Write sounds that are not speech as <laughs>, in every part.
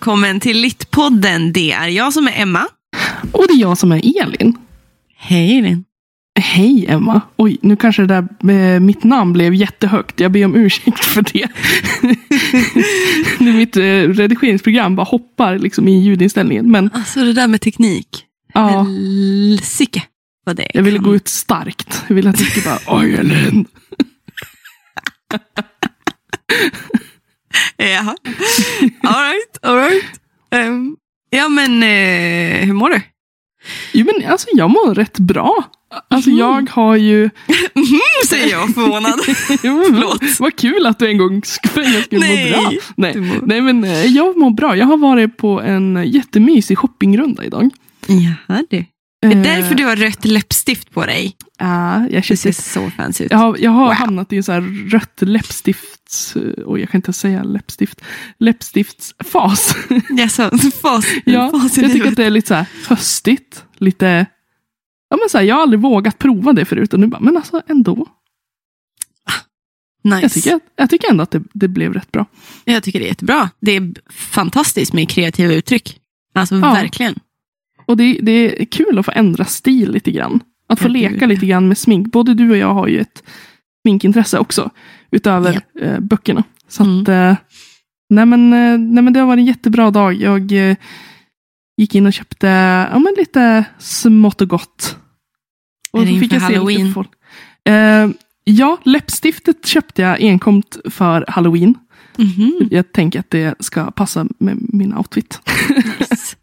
välkommen till Littpodden. Det är jag som är Emma. Och det är jag som är Elin. Hej Elin. Hej Emma. Oj, nu kanske det där eh, mitt namn blev jättehögt. Jag ber om ursäkt för det. <laughs> nu mitt eh, redigeringsprogram bara hoppar liksom i ljudinställningen. Men Alltså det där med teknik. ja, Helsike vad det jag ville gå ut starkt. Jag ville att du skulle bara, oj Elin. <laughs> <laughs> Jaha. All right, all right. Ehm, ja men eh, hur mår du? Jo men alltså jag mår rätt bra. Alltså Mhm. jag har ju... Säger jag förvånad. <laughs> Jo, <laughs> Förlåt. Vad kul att du en gång sk- för en gångs skull Nej, mår bra. Nej. mår- Nej men eh, jag mår bra. Jag har varit på en jättemysig shoppingrunda idag. Jaha du. Det är Eh, därför du har rött läppstift på dig. Ja, jag, Det köpte, ser så fancy ut. jag har, jag har Wow. hamnat i en så här rött läppstifts... Oj, jag kan inte säga läppstift. Läppstiftsfas. <laughs> Jaså, fas, ja, fas jag tycker att det är lite så här höstigt. Lite... Ja, men så här, jag har aldrig vågat prova det förut. Och nu bara, men alltså ändå. Nice. Jag tycker, jag tycker ändå att det, det blev rätt bra. Jag tycker det är jättebra. Det är fantastiskt med kreativa uttryck. Alltså Ja. verkligen. Och det, det är kul att få ändra stil lite grann. Att få Ja, leka lite grann med smink. Både du och jag har ju ett sminkintresse också. Utöver eh, böckerna. Så Mm. att, eh, nej, men, eh, nej men det har varit en jättebra dag. Jag eh, gick in och köpte ja, men lite smått och gott. Är det inför Halloween? Eh, ja, läppstiftet köpte jag enkomt för halloween. Mhm. Jag tänker att det ska passa med min outfit. <laughs> Nice.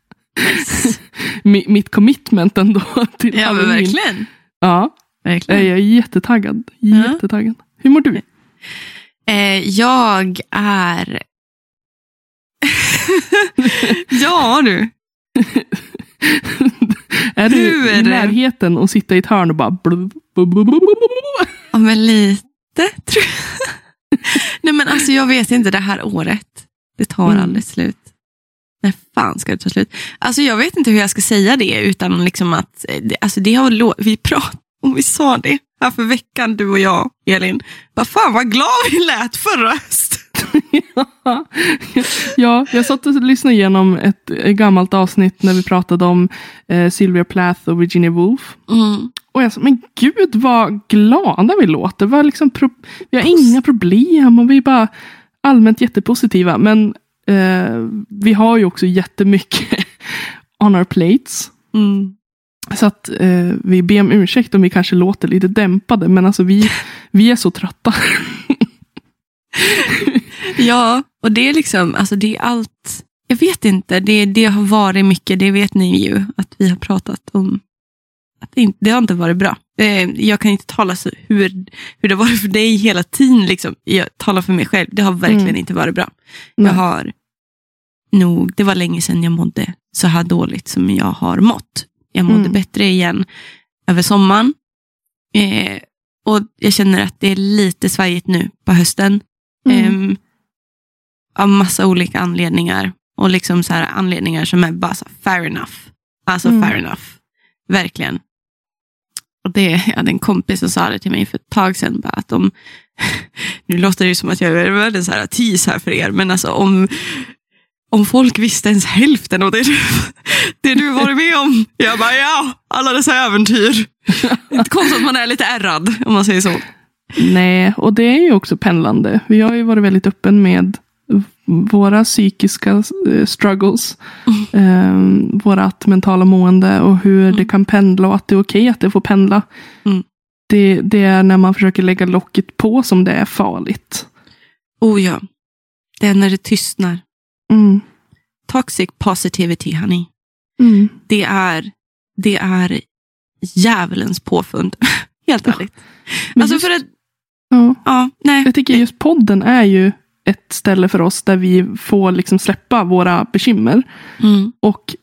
nice. Mi- Mitt commitment ändå <laughs> till Ja, men verkligen. Ja, verkligen. jag är jättetaggad. Ja. Jättetaggad. Hur mår du? Eh, jag är... <laughs> ja du. <laughs> är du i närheten och sitta i ett hörn och bara... Ja, men lite tror jag. Nej men alltså jag vet inte, det här året, det tar Mm. aldrig slut. När fan ska det ta slut? Alltså jag vet inte hur jag ska säga det utan liksom att, eh, alltså det har vi pratade om, vi sa det här för veckan du och jag, Elin. Vad fan vad glad vi lät förra hösten. <laughs> ja, jag satt och lyssnade igenom ett gammalt avsnitt när vi pratade om eh, Sylvia Plath och Virginia Woolf. Mm. Och jag sa, men gud vad glada vi låter. Vi har, liksom vi har inga problem och vi är bara allmänt jättepositiva. Men eh, vi har ju också jättemycket <laughs> on our plates. Mm. Så att eh, vi ber om ursäkt om vi kanske låter lite dämpade. Men alltså vi, <laughs> vi är så trötta. <laughs> Ja, och det är liksom, alltså det är allt, jag vet inte, det, det har varit mycket, det vet ni ju, att vi har pratat om, att det, inte, det har inte varit bra. Eh, Jag kan inte tala så hur, hur det har varit för dig hela tiden, liksom. jag talar för mig själv, det har verkligen Mm. inte varit bra. Nej. Jag har nog, det var länge sedan jag mådde så här dåligt som jag har mått. Jag mådde Mm. bättre igen över sommaren. Eh, och jag känner att det är lite svajigt nu på hösten. Mm. Ehm, av massa olika anledningar. Och liksom så här anledningar som är bara fair enough. Alltså Mm. fair enough. Verkligen. Och det, jag hade en kompis som sa det till mig för ett tag sedan. Bara att om, <laughs> nu låter det ju som att jag är världens så här tease här för er. Men alltså om, om folk visste ens hälften av det du, <laughs> det du varit med om. Jag bara ja, alla dessa äventyr. Inte konstigt att man är lite ärrad om man säger så. Nej, och det är ju också pendlande. Vi har ju varit väldigt öppen med våra psykiska eh, struggles. Eh, vårat mentala mående och hur det kan pendla och att det är okej att det får pendla. Mm. Det, det är när man försöker lägga locket på som det är farligt. Oh ja, det är när det tystnar. Mm. Toxic positivity, honey. Mm. Det är, det är djävulens påfund. <laughs> Helt ärligt. Men Alltså just- för att, Ja. ja, nej. Jag tycker just podden är ju ett ställe för oss där vi får liksom släppa våra bekymmer. Mm, Och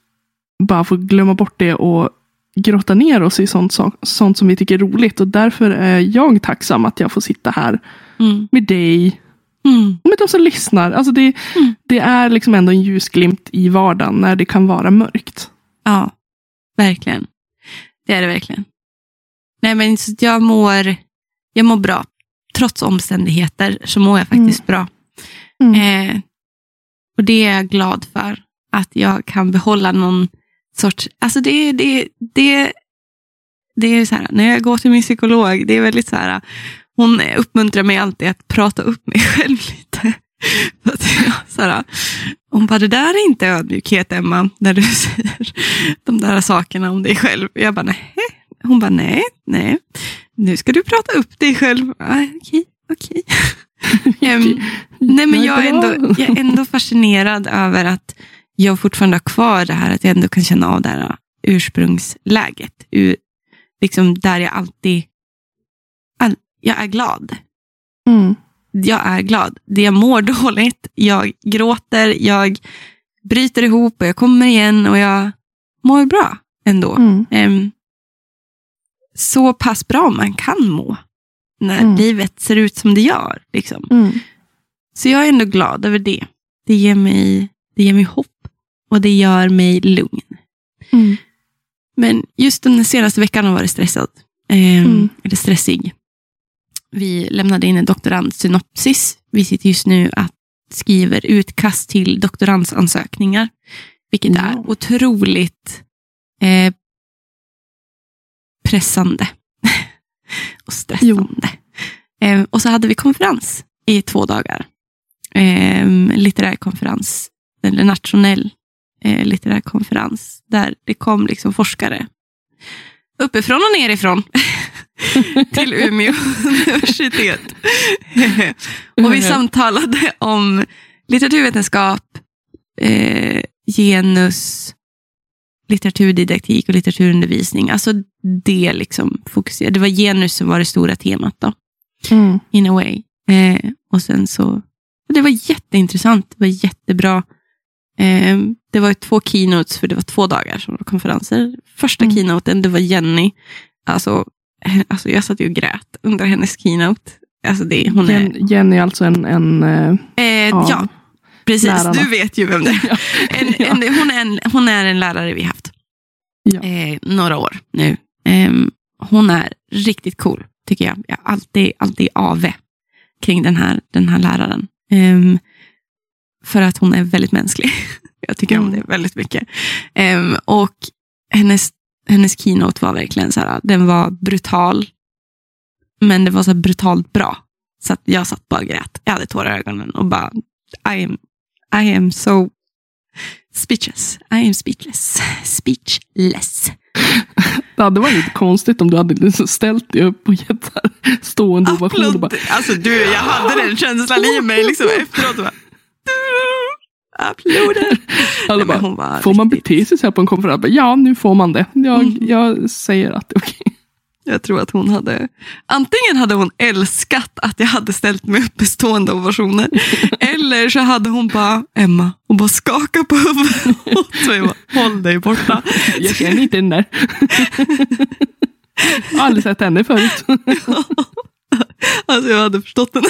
bara få glömma bort det och grotta ner oss i sånt, sånt som vi tycker är roligt. Och därför är jag tacksam att jag får sitta här mm, med dig mm. och med de som lyssnar. Alltså det, Mm. det är liksom ändå en ljusglimt i vardagen när det kan vara mörkt. Ja, verkligen. Det är det verkligen. Nej, men jag mår, jag mår bra. Trots omständigheter så mår jag faktiskt bra. Mm. Eh, Och det är jag glad för. Att jag kan behålla någon sorts... Alltså det, det, det, det är så här, när jag går till min psykolog, det är väldigt så här, hon uppmuntrar mig alltid att prata upp mig <laughs> själv lite. Så här, hon bara, det där är inte ödmjukhet Emma, när du <laughs> säger de där sakerna om dig själv. Jag bara, nej. Hon bara, nej, nej. Nu ska du prata upp dig själv. Ah, Okej, okej. Em, nej, men jag är, ändå, jag är ändå fascinerad över att jag fortfarande har kvar det här, att jag ändå kan känna av det här ursprungsläget. Ur, liksom där jag alltid, all, jag är glad. Mm. Jag är glad. Det jag mår <laughs> dåligt, jag gråter, jag bryter ihop och jag kommer igen och jag mår bra ändå. Mm. Em, så pass bra man kan må när Mm. livet ser ut som det gör. Liksom. Mm. Så jag är ändå glad över det. Det ger mig, det ger mig hopp och det gör mig lugn. Mm. Men just den senaste veckan har varit stressad. Mm. Eller stressig. Vi lämnade in en doktorandsynopsis. Vi sitter just nu att skriver utkast till doktorandsansökningar. Vilket är otroligt eh, pressande och stressande. Eh, och så hade vi konferens i två dagar. Eh, litterär konferens, eller nationell eh, litterär konferens, där det kom liksom forskare uppifrån och nerifrån <laughs> till Umeå universitet. <laughs> och vi samtalade om litteraturvetenskap, eh, genus, litteraturdidaktik och litteraturundervisning. Alltså det liksom fokuserade. Det var genus som var det stora temat då, Mm. in a way. Eh, och sen så, det var jätteintressant, det var jättebra. Eh, det var två keynotes, för det var två dagar som var konferenser. Första Mm. keynoten, det var Jenny. Alltså, eh, alltså jag satt ju och grät under hennes keynote. Alltså det, hon är, Jen- Jenny är alltså en, en eh, eh, ja. precis. lärarna. Du vet ju vem det är. <laughs> ja. En, en, hon, är en, hon är en lärare vi haft Ja. eh, några år nu. Ehm, hon är riktigt cool, tycker jag. Jag har alltid, alltid ave kring den här, den här läraren. Ehm, för att hon är väldigt mänsklig. <laughs> jag tycker om Mm. det väldigt mycket. Ehm, och hennes, hennes keynote var verkligen så här, den var brutal. Men det var så brutalt bra. Så att jag satt bara och grät. Jag hade tårar i ögonen och bara, I am, I am so speechless. I am speechless. Speechless. Det hade varit lite konstigt om du hade liksom ställt dig upp och gett stående ovation. bara, Alltså du, jag hade den känslan i mig liksom efteråt. Bara, applåder. <laughs> Alla Nej, bara, får man bete sig så här på en konferens? Bara, Ja, nu får man det. Jag, Mm. jag säger att det är okej. Jag tror att hon hade, antingen hade hon älskat att jag hade ställt mig upp med stående ovationer. Eller så hade hon bara, Emma, och bara skaka på huvudet <laughs> åt mig. Håll dig borta. Jag känner inte den där. Jag har aldrig sett henne förut. <laughs> Alltså jag hade förstått henne.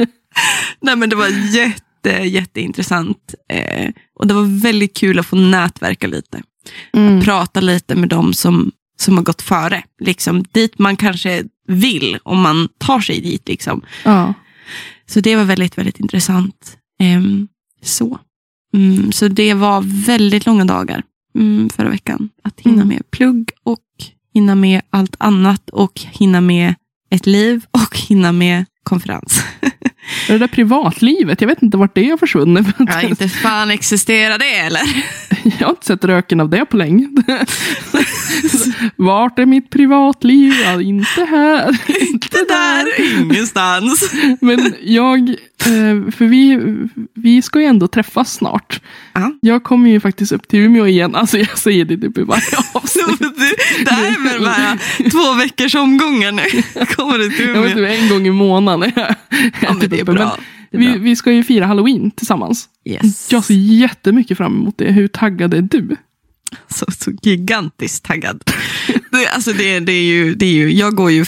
<laughs> Nej men det var jätte, jätteintressant. Eh, och det var väldigt kul att få nätverka lite. Mm. Prata lite med dem som, som har gått före. Liksom, dit man kanske vill om man tar sig dit. Liksom. Ja. Så det var väldigt, väldigt intressant. Ehm, så. Mm, så det var väldigt långa dagar mm, förra veckan. Att hinna Mm. med plugg och hinna med allt annat och hinna med ett liv och hinna med konferens. <laughs> Det där privatlivet, jag vet inte vart det har försvunnit. <laughs> Ja, inte fan existerar det eller? <laughs> Jag har inte sett röken av det på länge. <laughs> Vart är mitt privatliv? Ja, inte här. Inte där, ingenstans. Men jag, för vi, vi ska ju ändå träffas snart. Ja. Jag kommer ju faktiskt upp till Umeå igen. Alltså jag säger det typ i varje avsnitt. <laughs> Det, här är väl bara två veckors omgångar nu. <laughs> Kommer du till Jag vet Umeå? en gång i månaden. <laughs> Ja, men det är bra. Vi, vi ska ju fira halloween tillsammans. Yes. Jag ser jättemycket fram emot det. Hur taggad är du? så, så gigantiskt taggad. Det, alltså det, det, är ju, det är ju, jag går ju,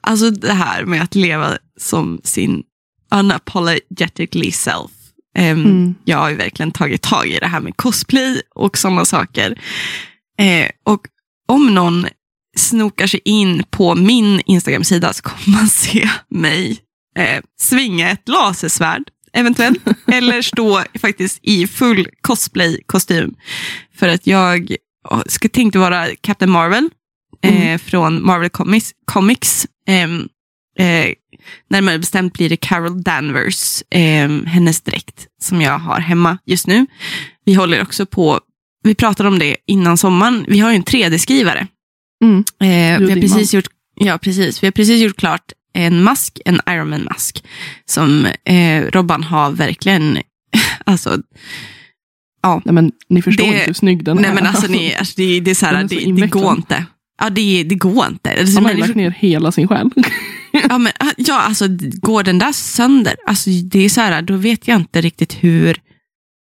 alltså det här med att leva som sin unapologetically self. Ehm, Mm. Jag har ju verkligen tagit tag i det här med cosplay och sådana saker. Eh, och om någon snokar sig in på min Instagram-sida så kommer man <laughs> se mig eh, svinga ett lasersvärd eventuellt. <laughs> Eller stå faktiskt i full cosplay-kostym. För att jag ska, tänkte vara Captain Marvel eh, Mm. från Marvel Comics. Comics. Ehm, eh, närmare bestämt blir det Carol Danvers, eh, hennes dräkt som jag har hemma just nu. Vi håller också på, vi pratade om det innan sommaren, vi har ju en 3D-skrivare. Mm. Eh, vi, har precis gjort, ja, precis. vi har precis gjort klart en mask, en Iron Man-mask, som eh, Robban har verkligen, <laughs> alltså, Nej, men ni förstår Det- inte hur snygg den nej är. men alltså, ni, <laughs> alltså det, det är så här, är så det, går inte. Ja, det, det går inte. Alltså, Han har lagt ner hela sin själ. <laughs> Ja, men, ah, ja, alltså går den där sönder, alltså, det är så här, då vet jag inte riktigt hur,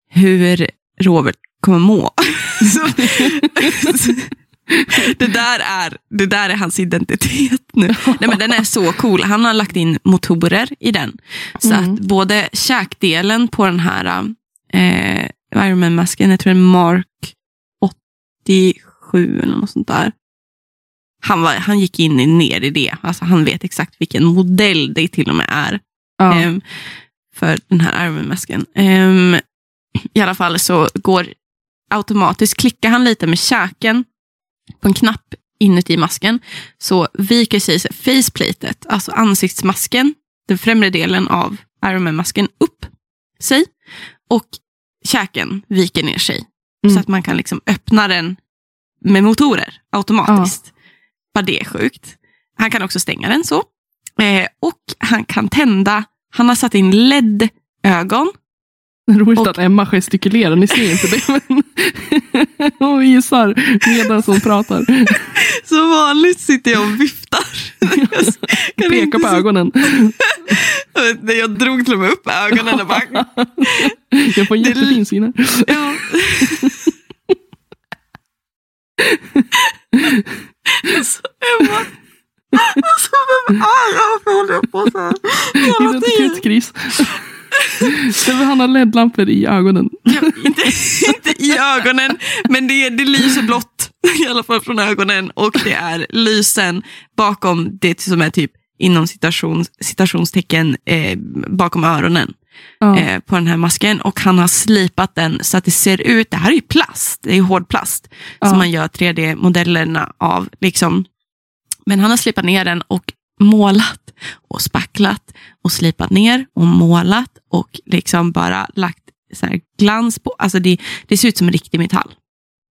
hur Robert kommer må. så, <laughs> det, där är, det där är hans identitet nu. Nej, men den är så cool. Han har lagt in motorer i den. Så Mm. att både käkdelen på den här eh, Iron Man-masken, jag tror det är Mark 87 eller något sånt där. Han, var, han gick in i, ner i det. Alltså, han vet exakt vilken modell det till och med är Ja. ehm, för den här Iron Man-masken. Ehm, I alla fall så går automatiskt, klickar han lite med käken på en knapp inuti masken, så viker sig faceplatet, alltså ansiktsmasken, den främre delen av Iron Man-masken, upp sig och käken viker ner sig. Mm. Så att man kan liksom öppna den med motorer automatiskt. Vad det är sjukt. Han kan också stänga den så. Eh, och han kan tända, han har satt in LED-ögon. Roligt och- att Emma gestikulerar, ni ser inte det. <laughs> Men <laughs> hon visar medan hon pratar. <laughs> Som vanligt sitter jag och viftar. Jag kan Pekar på ögonen. Jag drog till och med upp ögonen och bara, Jag får jättefin syn här. ja. Emma, alltså vem är jag? Varför håller jag på så här? Identitetskris. Det var han har LED-lampor i ögonen. Ja, inte, inte i ögonen, men det, det lyser blått i alla fall från ögonen och det är lysen bakom det som är typ inom citation, citationstecken eh, bakom öronen Ja. eh, på den här masken och han har slipat den så att det ser ut, det här är ju plast, det är hård plast Ja. som man gör 3D-modellerna av. Liksom. Men han har slipat ner den och målat och spacklat och slipat ner och målat och liksom bara lagt så här glans på. Alltså det, det ser ut som riktig metall.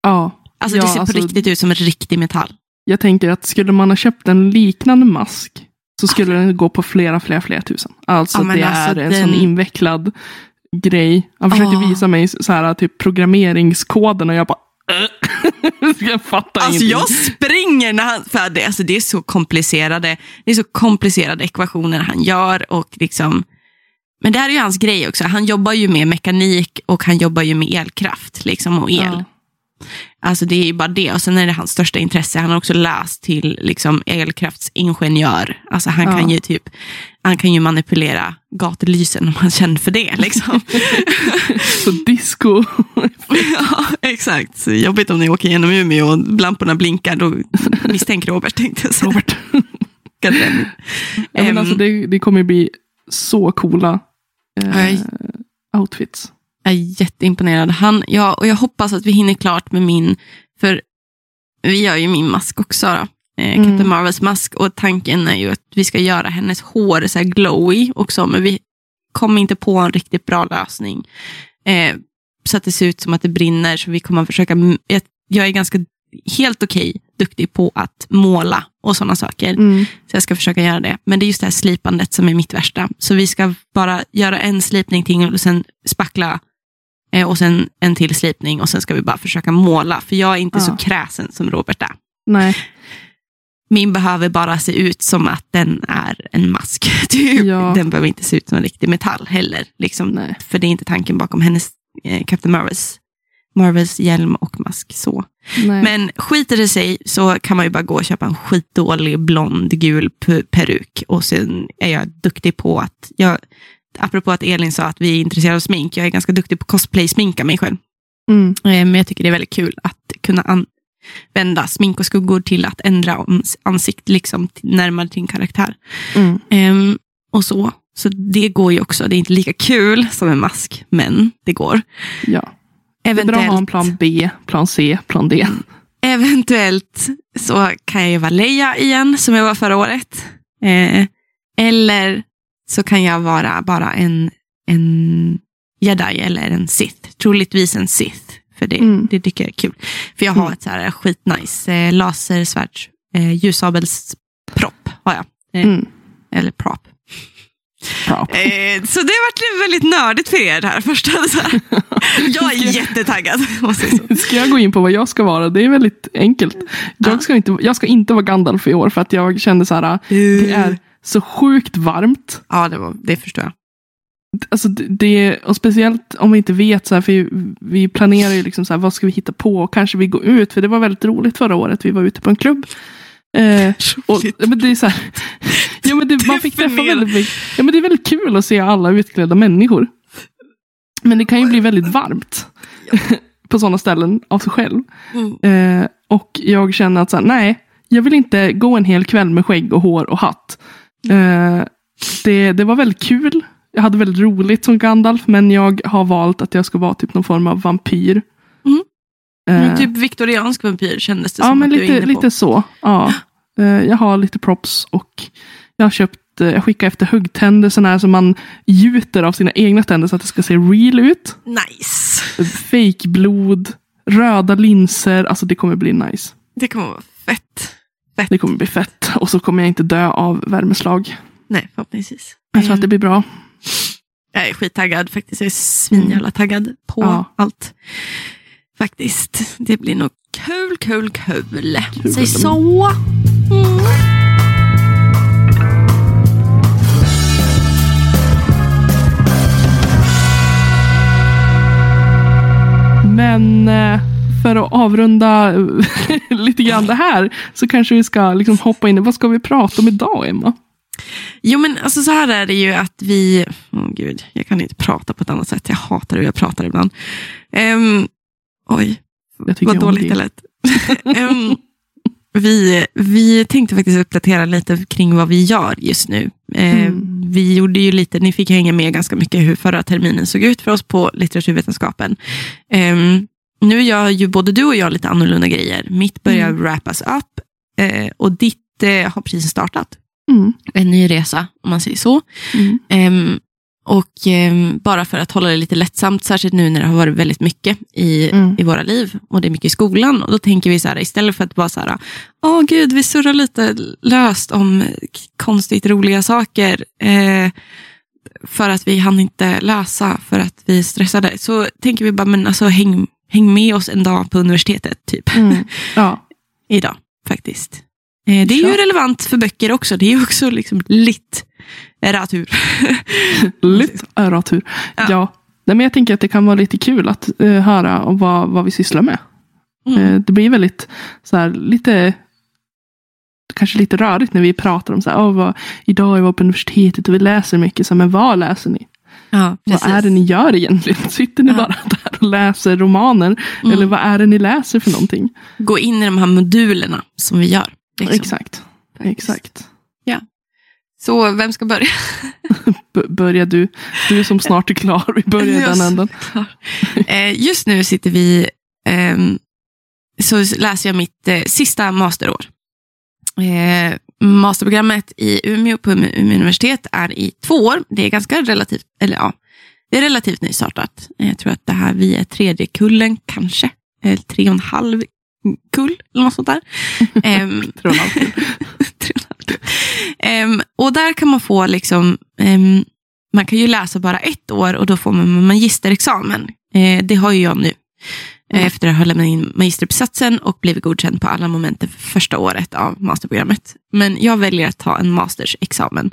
ja. Alltså Ja, det ser alltså- på riktigt ut som en riktig metall. Jag tänker att skulle man ha köpt en liknande mask så skulle den gå på flera, flera, flera tusen. Alltså Ja, det alltså, är en den- sån invecklad grej. Han försökte Åh. visa mig så här, typ programmeringskoden och jag bara. <laughs> Jag fattar Alltså ingenting. jag springer när han, för det, alltså det är så komplicerade, det är så komplicerade ekvationer han gör och liksom, men det här är ju hans grej också. Han jobbar ju med mekanik och han jobbar ju med elkraft liksom och el. Ja. Alltså det är ju bara det. Och sen är det hans största intresse. Han har också läst till liksom elkraftsingenjör. Alltså han Ja. kan ju typ han kan ju manipulera gatelysen om han känner för det. Liksom. <laughs> Så disco. <laughs> ja, exakt. Så jobbigt om ni åker genom Umeå och lamporna blinkar. Då misstänker Robert, tänkte jag säga. Robert. <laughs> Ja, men alltså det, det kommer bli så coola eh, outfits. Jag är jätteimponerad. Han, ja, och jag hoppas att vi hinner klart med min, för vi gör ju min mask också. Då. Eh, Mm. Captain Marvels mask och tanken är ju att vi ska göra hennes hår så här glowy också, men vi kom inte på en riktigt bra lösning. Eh, så att det ser ut som att det brinner, så vi kommer att försöka, jag, jag är ganska helt okej, duktig på att måla och sådana saker. Mm. Så jag ska försöka göra det. Men det är just det här slipandet som är mitt värsta. Så vi ska bara göra en slipning till och sen spackla och sen en till slipning och sen ska vi bara försöka måla. För jag är inte så Ja. kräsen som Robert är. Nej, Min behöver bara se ut som att den är en mask. <laughs> Typ. Ja. Den behöver inte se ut som en riktig metall heller. Liksom. nej. För det är inte tanken bakom hennes eh, Captain Marvels, Marvels hjälm och mask. så. nej. Men skiter det sig så kan man ju bara gå och köpa en skitdålig blond gul peruk. Och sen är jag duktig på att, jag, apropå att Elin sa att vi är intresserade av smink, jag är ganska duktig på cosplay-sminka mig själv. Mm. Eh, Men jag tycker det är väldigt kul att kunna använda smink och skuggor till att ändra ans- ansikt liksom närmare en karaktär. Mm. Ehm, och så. Så det går ju också. Det är inte lika kul som en mask, men det går. Ja. Det är bra att ha en plan B, plan C, plan D. <laughs> Eventuellt så kan jag ju vara Leia igen, som jag var förra året. Eh, eller så kan jag vara bara en, en jedi eller en sith. Troligtvis en sith. För det, Mm. det tycker jag är kul. För jag har Mm. ett så här skitnice eh, lasersvärds eh, ljussabelspropp. Har jag. Eh, Mm. Eller prop. Eh, så det har varit väldigt nördigt för er här första. Så här. Jag är jättetaggad. Ska jag gå in på vad jag ska vara? Det är väldigt enkelt. Ja. Jag ska inte, jag ska inte vara Gandalf i år för att jag kände så här, det är så sjukt varmt. Ja, det, var, det förstår jag. Alltså det- och speciellt om vi inte vet, så här, för vi, vi planerar ju liksom så här, vad ska vi hitta på? Och kanske vi går ut, för det var väldigt roligt förra året. Vi var ute på en klubb. Eh, <laughs> och, men det är så här, <laughs> ja, men det, man fick träffa väldigt mycket. Ja, men det är väldigt kul att se alla utklädda människor. Men det kan ju bli väldigt varmt <laughs> på sådana ställen av sig själv. Mm. Eh, och jag känner att så här, nej, jag vill inte gå en hel kväll med skägg och hår och hatt. Eh, det, det var väldigt kul. Jag hade väldigt roligt som Gandalf, men jag har valt att jag ska vara typ någon form av vampyr. Mm. Eh, Men typ viktoriansk vampyr kändes det ja, som men att du är lite, inne på. lite så. Ja. Eh, jag har lite props och jag har köpt, jag skickar efter huggtänder, sådana här som man gjuter av sina egna tänder så att det ska se real ut. Nice. Fake-blod, röda linser, alltså det kommer bli nice. Det kommer vara fett. Fett. Det kommer bli fett. Och så kommer jag inte dö av värmeslag. Nej, förhoppningsvis. Jag tror att det blir bra. Jag är skittaggad faktiskt. Jag är svinjävla taggad på Ja. allt. Faktiskt. Det blir nog kul, kul, kul. Kul. Säg så. Mm. Men eh, för att avrunda eh, <laughs> lite grann det här så kanske vi ska liksom hoppa in i vad ska vi prata om idag, Emma? Jo men alltså så här är det ju att vi, åh gud, jag kan inte prata på ett annat sätt. Jag hatar hur jag pratar ibland. Ehm, oj, vad dåligt det. lät. <laughs> Ehm, vi, vi tänkte faktiskt uppdatera lite kring vad vi gör just nu. Ehm, Mm. Vi gjorde ju lite, ni fick hänga med ganska mycket hur förra terminen såg ut för oss på litteraturvetenskapen. Nu gör ju både du och jag lite annorlunda grejer. Mitt börjar Mm. wrappas up eh, och ditt eh, har precis startat. Mm. En ny resa, om man säger så. Mm. Ehm, och ehm, bara för att hålla det lite lättsamt, särskilt nu när det har varit väldigt mycket i, Mm. i våra liv och det är mycket i skolan. Och då tänker vi så här, istället för att bara så här, åh gud, vi surrar lite löst om konstigt roliga saker. Eh, för att vi hann inte läsa, för att vi stressade. Så tänker vi bara, men alltså häng, häng med oss en dag på universitetet, typ. Mm. <laughs> Ja. Idag, faktiskt. Eh, det är ju Ja. relevant för böcker också. Det är ju också liksom litteratur. Litteratur. <laughs> Ja. Ja. Nej, men jag tänker att det kan vara lite kul att eh, höra om vad, vad vi sysslar med. Mm. Eh, det blir väldigt så här, lite kanske lite rörigt när vi pratar om så här, "Åh, vad, idag är jag på universitetet och vi läser mycket. Så här, men vad läser ni? Ja, Vad är det ni gör egentligen? <laughs> Sitter ni Ja. bara där och läser romaner? Mm. Eller vad är det ni läser för någonting? Gå in i de här modulerna som vi gör. liksom. Exakt. Exakt. Så vem ska börja? <laughs> Börja du. Du som snart är klar. Vi börjar den änden. Eh, just nu sitter vi, ehm, så läser jag mitt eh, sista masterår. Masterprogrammet i Umeå på Umeå universitet är i två år. Det är ganska relativt, eller ja, det är relativt nystartat. Jag tror att det här, vi är tredje kullen kanske, eller tre och en halv kull, eller något sånt där. <laughs> Alltid. Tre och en halv kull. <laughs> Ehm, och där kan man få liksom, ehm, man kan ju läsa bara ett år och då får man magisterexamen. Eh, det har ju jag nu. Mm. Efter att ha lämnat in magisteruppsatsen och blivit godkänd på alla momenten för första året av masterprogrammet. Men jag väljer att ta en mastersexamen.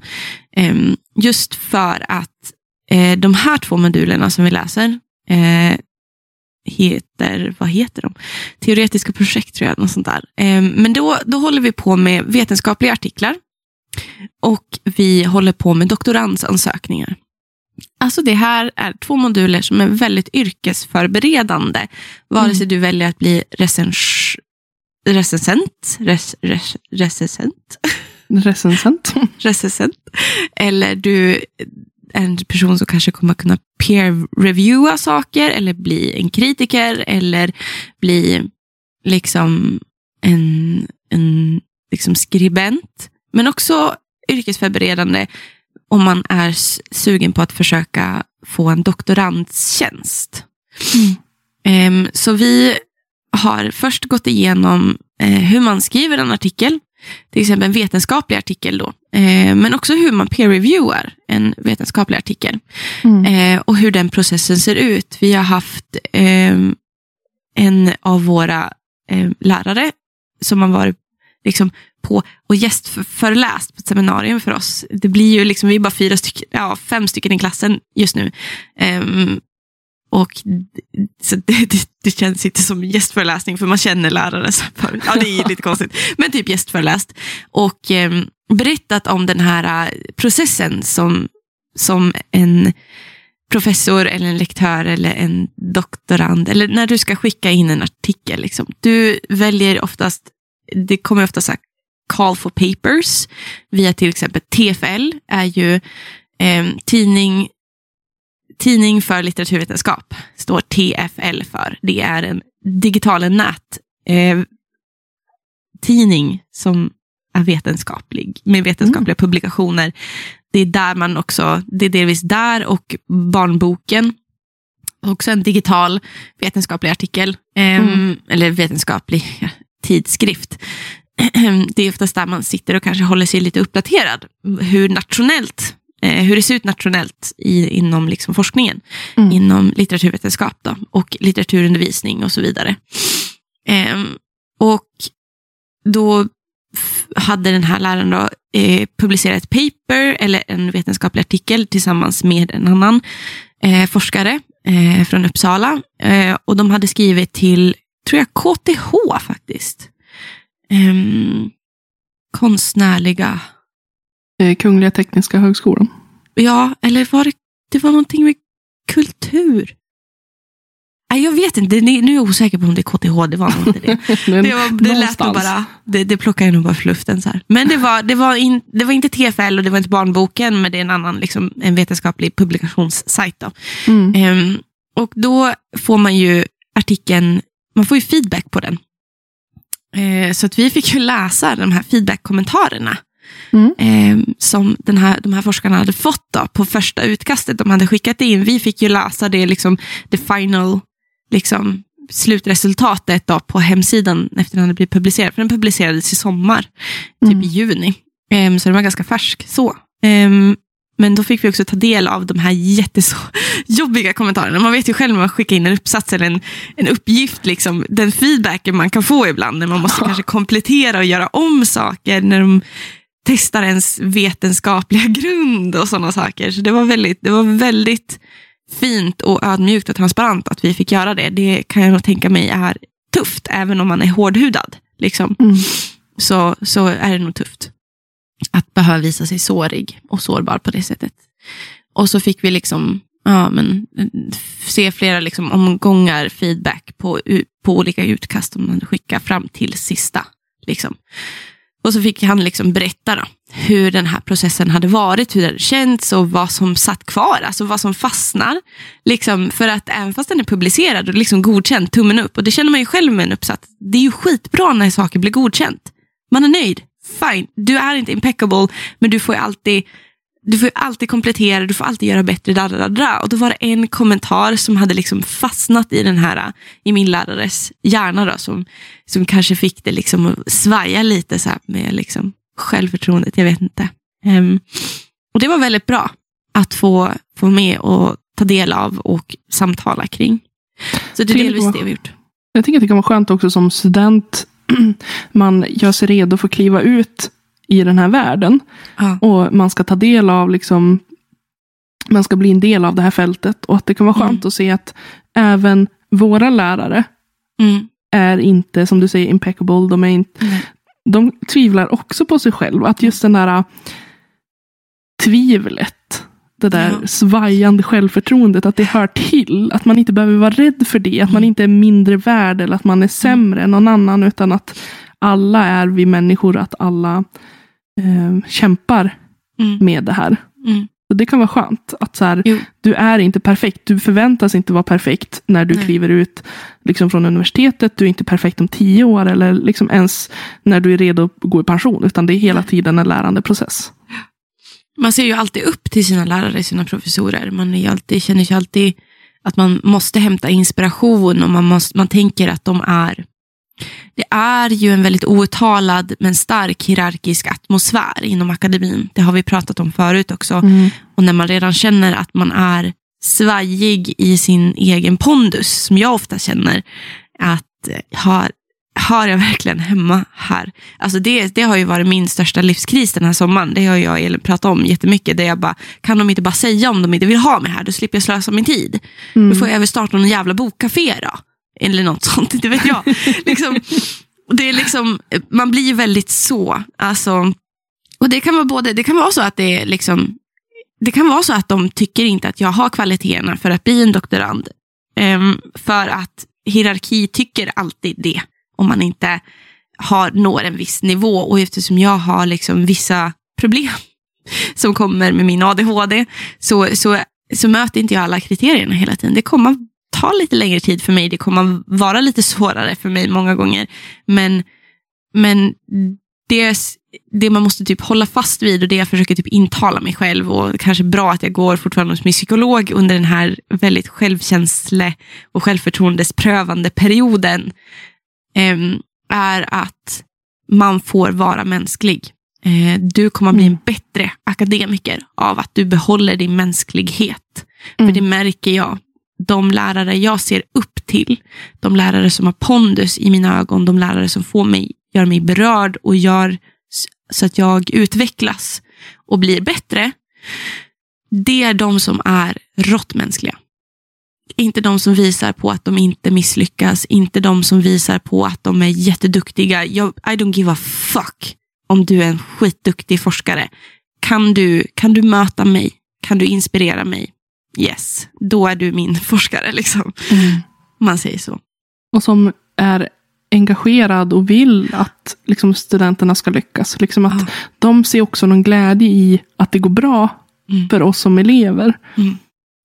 Ehm, just för att eh, de här två modulerna som vi läser eh, heter, vad heter de? Teoretiska projekt tror jag, något sånt där. Ehm, men då, då håller vi på med vetenskapliga artiklar och vi håller på med doktorandsansökningar. Alltså det här är två moduler som är väldigt yrkesförberedande. Vare sig du väljer att bli recens recensent, res, res, recensent, Recensent. <laughs> recensent. Eller du är en person som kanske kommer kunna peer-reviewa saker eller bli en kritiker eller bli liksom en, en liksom skribent. Men också yrkesförberedande om man är sugen på att försöka få en doktorandtjänst. Em, så vi har först gått igenom eh, hur man skriver en artikel, till exempel en vetenskaplig artikel då, eh, men också hur man peer-reviewar en vetenskaplig artikel Mm. eh, och hur den processen ser ut. Vi har haft ehm, en av våra lärare som har varit liksom på och gästföreläst på ett seminarium för oss. Det blir ju liksom, vi är bara fyra stycken, ja, fem stycken i klassen just nu. Um, och så det, <laughs> det, det känns inte som gästföreläsning för man känner lärare. Så för, ja, det är lite konstigt. Men typ gästföreläst. Och um, berättat om den här äh, processen som, som en professor eller en lektör eller en doktorand, eller när du ska skicka in en artikel. Liksom. Du väljer oftast, det kommer ofta så här call for papers via till exempel TFL, är ju eh, tidning, tidning för litteraturvetenskap, står TFL för. Det är en digital nät eh, tidning som är vetenskaplig, med vetenskapliga publikationer. Det är där man också, det är delvis där och barnboken. Också en digital vetenskaplig artikel, ehm, Mm. eller vetenskaplig tidskrift. <clears throat> Det är oftast där man sitter och kanske håller sig lite uppdaterad. Hur nationellt, eh, hur det ser ut nationellt i, inom liksom forskningen. Mm. Inom litteraturvetenskap då, och litteraturundervisning och så vidare. Ehm, och då hade den här läraren då, eh, publicerat ett paper eller en vetenskaplig artikel tillsammans med en annan eh, forskare eh, från Uppsala. Eh, och de hade skrivit till, tror jag, KTH faktiskt. Ehm, konstnärliga, Eh, Kungliga Tekniska Högskolan. ja, eller var det, det var någonting med kultur. Nej, jag vet inte, nu är jag osäker på om det är KTH, det var nog inte det. <laughs> Men Det, var, det lät bara, det, det plockade jag nog bara för luften. Så här. Men det var, det, var in, det var inte TFL och det var inte Barnboken, men det är en annan liksom, en vetenskaplig publikationssajt. Då. Mm. Ehm, och då får man ju artikeln, man får ju feedback på den. Eh, så att vi fick ju läsa de här feedback-kommentarerna Mm. eh, som den här, de här forskarna hade fått då, på första utkastet de hade skickat in. Vi fick ju läsa det, liksom, the final liksom, slutresultatet då, på hemsidan efter den hade blivit publicerad. För den publicerades i sommar, typ Mm. i juni. Eh, så den var ganska färsk. så. Ehm, men då fick vi också ta del av de här jättejobbiga <laughs> kommentarerna. Man vet ju själv när man skickar in en uppsats eller en, en uppgift, liksom, den feedbacken man kan få ibland när man måste Ja. kanske komplettera och göra om saker när de testar ens vetenskapliga <laughs> grund och sådana saker. Så det var väldigt, det var väldigt fint och ödmjukt och transparent att vi fick göra det. Det kan jag nog tänka mig är tufft, även om man är hårdhudad. Liksom Mm. så, så är det nog tufft. Att behöva visa sig sårig och sårbar på det sättet. Och så fick vi liksom, ja, men, se flera liksom, omgångar feedback på, på olika utkast som man skickar fram till sista. Liksom. Och så fick han liksom berätta då, hur den här processen hade varit, hur det hade känts och vad som satt kvar, alltså vad som fastnar. Liksom, för att även fast den är publicerad och liksom godkänd, tummen upp, och det känner man ju själv med en uppsats, det är ju skitbra när saker blir godkänt. Man är nöjd, fine, du är inte impeccable, men du får ju alltid du får alltid komplettera, du får alltid göra bättre. Da, da, da. Och då var det en kommentar som hade liksom fastnat i den här, i min lärares hjärna då, som, som kanske fick det liksom att svaja lite så med liksom självförtroendet, jag vet inte. Ehm, och det var väldigt bra att få, få med och ta del av och samtala kring. Så det är delvis det vi har gjort. Jag tycker att det kan vara skönt också som student. <clears throat> Man gör sig redo för att kliva ut i den här världen. Ja. Och man ska ta del av, liksom, man ska bli en del av det här fältet. Och att det kan vara skönt Mm. att se att även våra lärare Mm. är inte, som du säger, impeccable. De, är inte, Nej. de tvivlar också på sig själv. Att just den där äh, tvivlet, det där Ja. svajande självförtroendet, att det hör till. Att man inte behöver vara rädd för det. Att man Mm. inte är mindre värd eller att man är sämre än någon annan. Utan att alla är vi människor, att alla eh, kämpar Mm. med det här. Mm. Så det kan vara skönt. Att så här, du är inte perfekt. Du förväntas inte vara perfekt när du Nej. kliver ut liksom, från universitetet. Du är inte perfekt om tio år eller liksom ens när du är redo att gå i pension. Utan det är hela tiden en lärandeprocess. Man ser ju alltid upp till sina lärare, sina professorer. Man är ju alltid, känner sig alltid att man måste hämta inspiration och man, måste, man tänker att de är... Det är ju en väldigt outtalad men stark hierarkisk atmosfär inom akademin. Det har vi pratat om förut också. Mm. Och när man redan känner att man är svajig i sin egen pondus, som jag ofta känner, att eh, har, har jag verkligen hemma här? Alltså det, det har ju varit min största livskris den här sommaren. Det har jag och Elin pratat om jättemycket. Där jag bara, kan de inte bara säga om de inte vill ha mig här? Då slipper jag slösa min tid. Mm. Då får jag väl starta någon jävla bokcafé då. Eller något sånt, <laughs> inte vet jag. liksom, det är liksom, man blir ju väldigt så. Alltså, och det kan vara både, det kan vara så att det är liksom, det kan vara så att de tycker inte att jag har kvaliteterna för att bli en doktorand. Ehm, för att hierarki tycker alltid det. Om man inte har, når en viss nivå. Och eftersom jag har liksom vissa problem <laughs> som kommer med min ADHD så, så, så möter inte jag alla kriterierna hela tiden. Det kommer ta lite längre tid för mig. Det kommer vara lite svårare för mig många gånger. Men, men det, det man måste typ hålla fast vid och det jag försöker typ intala mig själv och kanske bra att jag går fortfarande hos min psykolog under den här väldigt självkänsle och självförtroendesprövande perioden är att man får vara mänsklig. Eh, du kommer bli en bättre akademiker av att du behåller din mänsklighet. För Mm. det märker jag. De lärare jag ser upp till, de lärare som har pondus i mina ögon, de lärare som får mig, gör mig berörd och gör så att jag utvecklas och blir bättre. Det är de som är råttmänskliga. Inte de som visar på att de inte misslyckas, inte de som visar på att de är jätteduktiga. Jag, I don't give a fuck om du är en skitduktig forskare. Kan du, kan du möta mig? Kan du inspirera mig? Yes, då är du min <laughs> forskare. Liksom. Mm. Man säger så. Och som är engagerad och vill att liksom, studenterna ska lyckas. Liksom att Ja. De ser också någon glädje i att det går bra Mm. för oss som elever. Mm.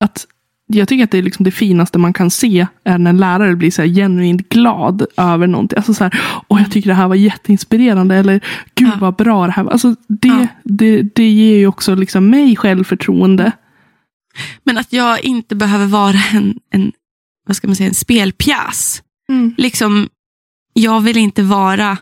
Att, jag tycker att det är liksom det finaste man kan se är när lärare blir så genuint glad över någonting. Alltså så här, Åh, jag tycker det här var jätteinspirerande. Eller gud Ja. vad bra det här var. Alltså det, Ja. det, det ger ju också liksom mig självförtroende. Men att jag inte behöver vara en, en, vad ska man säga, en spelpjäs. liksom, jag vill inte vara...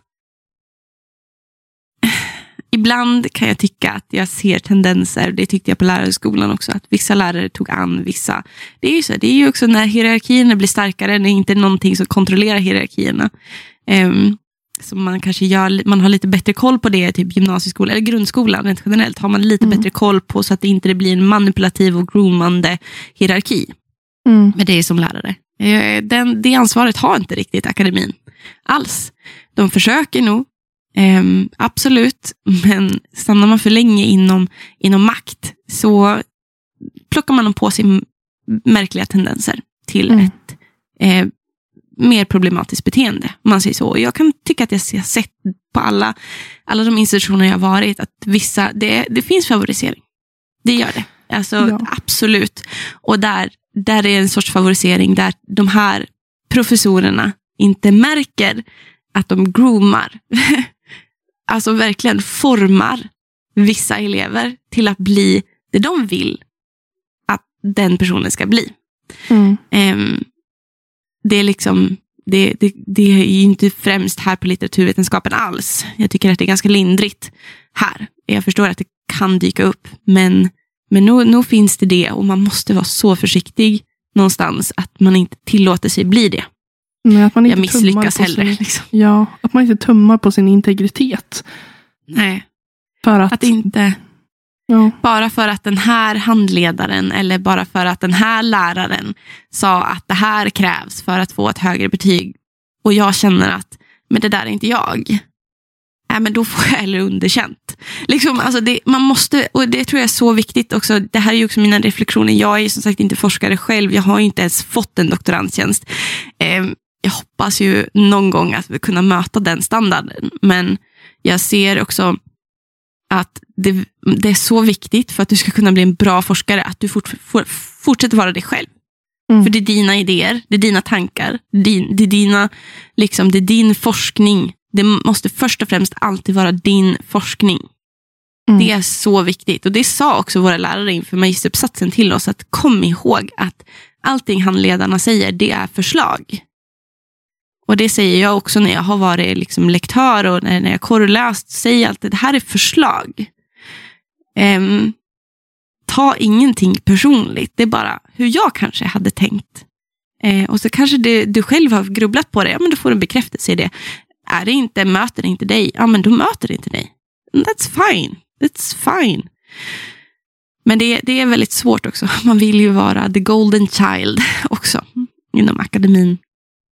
Ibland kan jag tycka att jag ser tendenser, det tyckte jag på lärarhögskolan också, att vissa lärare tog an vissa. Det är ju så, det är ju också när hierarkierna blir starkare, det är inte någonting som kontrollerar hierarkierna. Um, så man kanske gör, man har lite bättre koll på det, typ gymnasieskolan, eller grundskolan rent generellt, har man lite Mm. bättre koll på så att det inte blir en manipulativ och groomande hierarki Mm. med dig som lärare. Eh, Den, det ansvaret har inte riktigt akademin alls. De försöker nog, ehm, absolut, men stannar man för länge inom, inom makt så plockar man på sig märkliga tendenser till Mm. ett eh, mer problematiskt beteende. Man säger så. Jag kan tycka att jag har sett på alla, alla de institutioner jag har varit att vissa, det, det finns favorisering. Det gör det. Alltså, Ja. Absolut. Och där, där är en sorts favorisering där de här professorerna inte märker att de groomar, <laughs> alltså verkligen formar vissa elever till att bli det de vill att den personen ska bli. Mm. Ehm, det är liksom det, det, det är inte främst här på litteraturvetenskapen alls. Jag tycker att det är ganska lindrigt här. Jag förstår att det kan dyka upp, men, men nog, nog finns det det och man måste vara så försiktig någonstans att man inte tillåter sig bli det. Men att man Jag inte tummar misslyckas på heller. Sin, Liksom. ja, att man inte tummar på sin integritet. Nej, För att, att inte ja, bara för att den här handledaren eller bara för att den här läraren sa att det här krävs för att få ett högre betyg och jag känner att men det där är inte jag. Nej, men då får jag hellre underkänt. Liksom, alltså det, man måste, och det tror jag är så viktigt också. Det här är ju också mina reflektioner. Jag är ju som sagt inte forskare själv. Jag har ju inte ens fått en doktorandtjänst. Eh, jag hoppas ju någon gång att vi kunna möta den standarden. Men jag ser också att det, det är så viktigt för att du ska kunna bli en bra forskare att du fort, for, fortsätter vara dig själv. Mm. För det är dina idéer, det är dina tankar, din, det, är dina, liksom, det är din forskning. Det måste först och främst alltid vara din forskning. Mm. Det är så viktigt. Och det sa också våra lärare inför magisteruppsatsen till oss, att kom ihåg att allting handledarna säger, det är förslag. Och det säger jag också när jag har varit liksom lektör och när, när jag korreläst, säger jag alltid, det här är förslag. Um, ta ingenting personligt, det är bara hur jag kanske hade tänkt. Eh, och så kanske du, du själv har grubblat på det, ja men då får du en bekräftelse i det. Är det inte, möter det inte dig, ja men då möter det inte dig. That's fine, that's fine. Men det, det är väldigt svårt också. <laughs> Man vill ju vara the golden child <laughs> också inom akademin.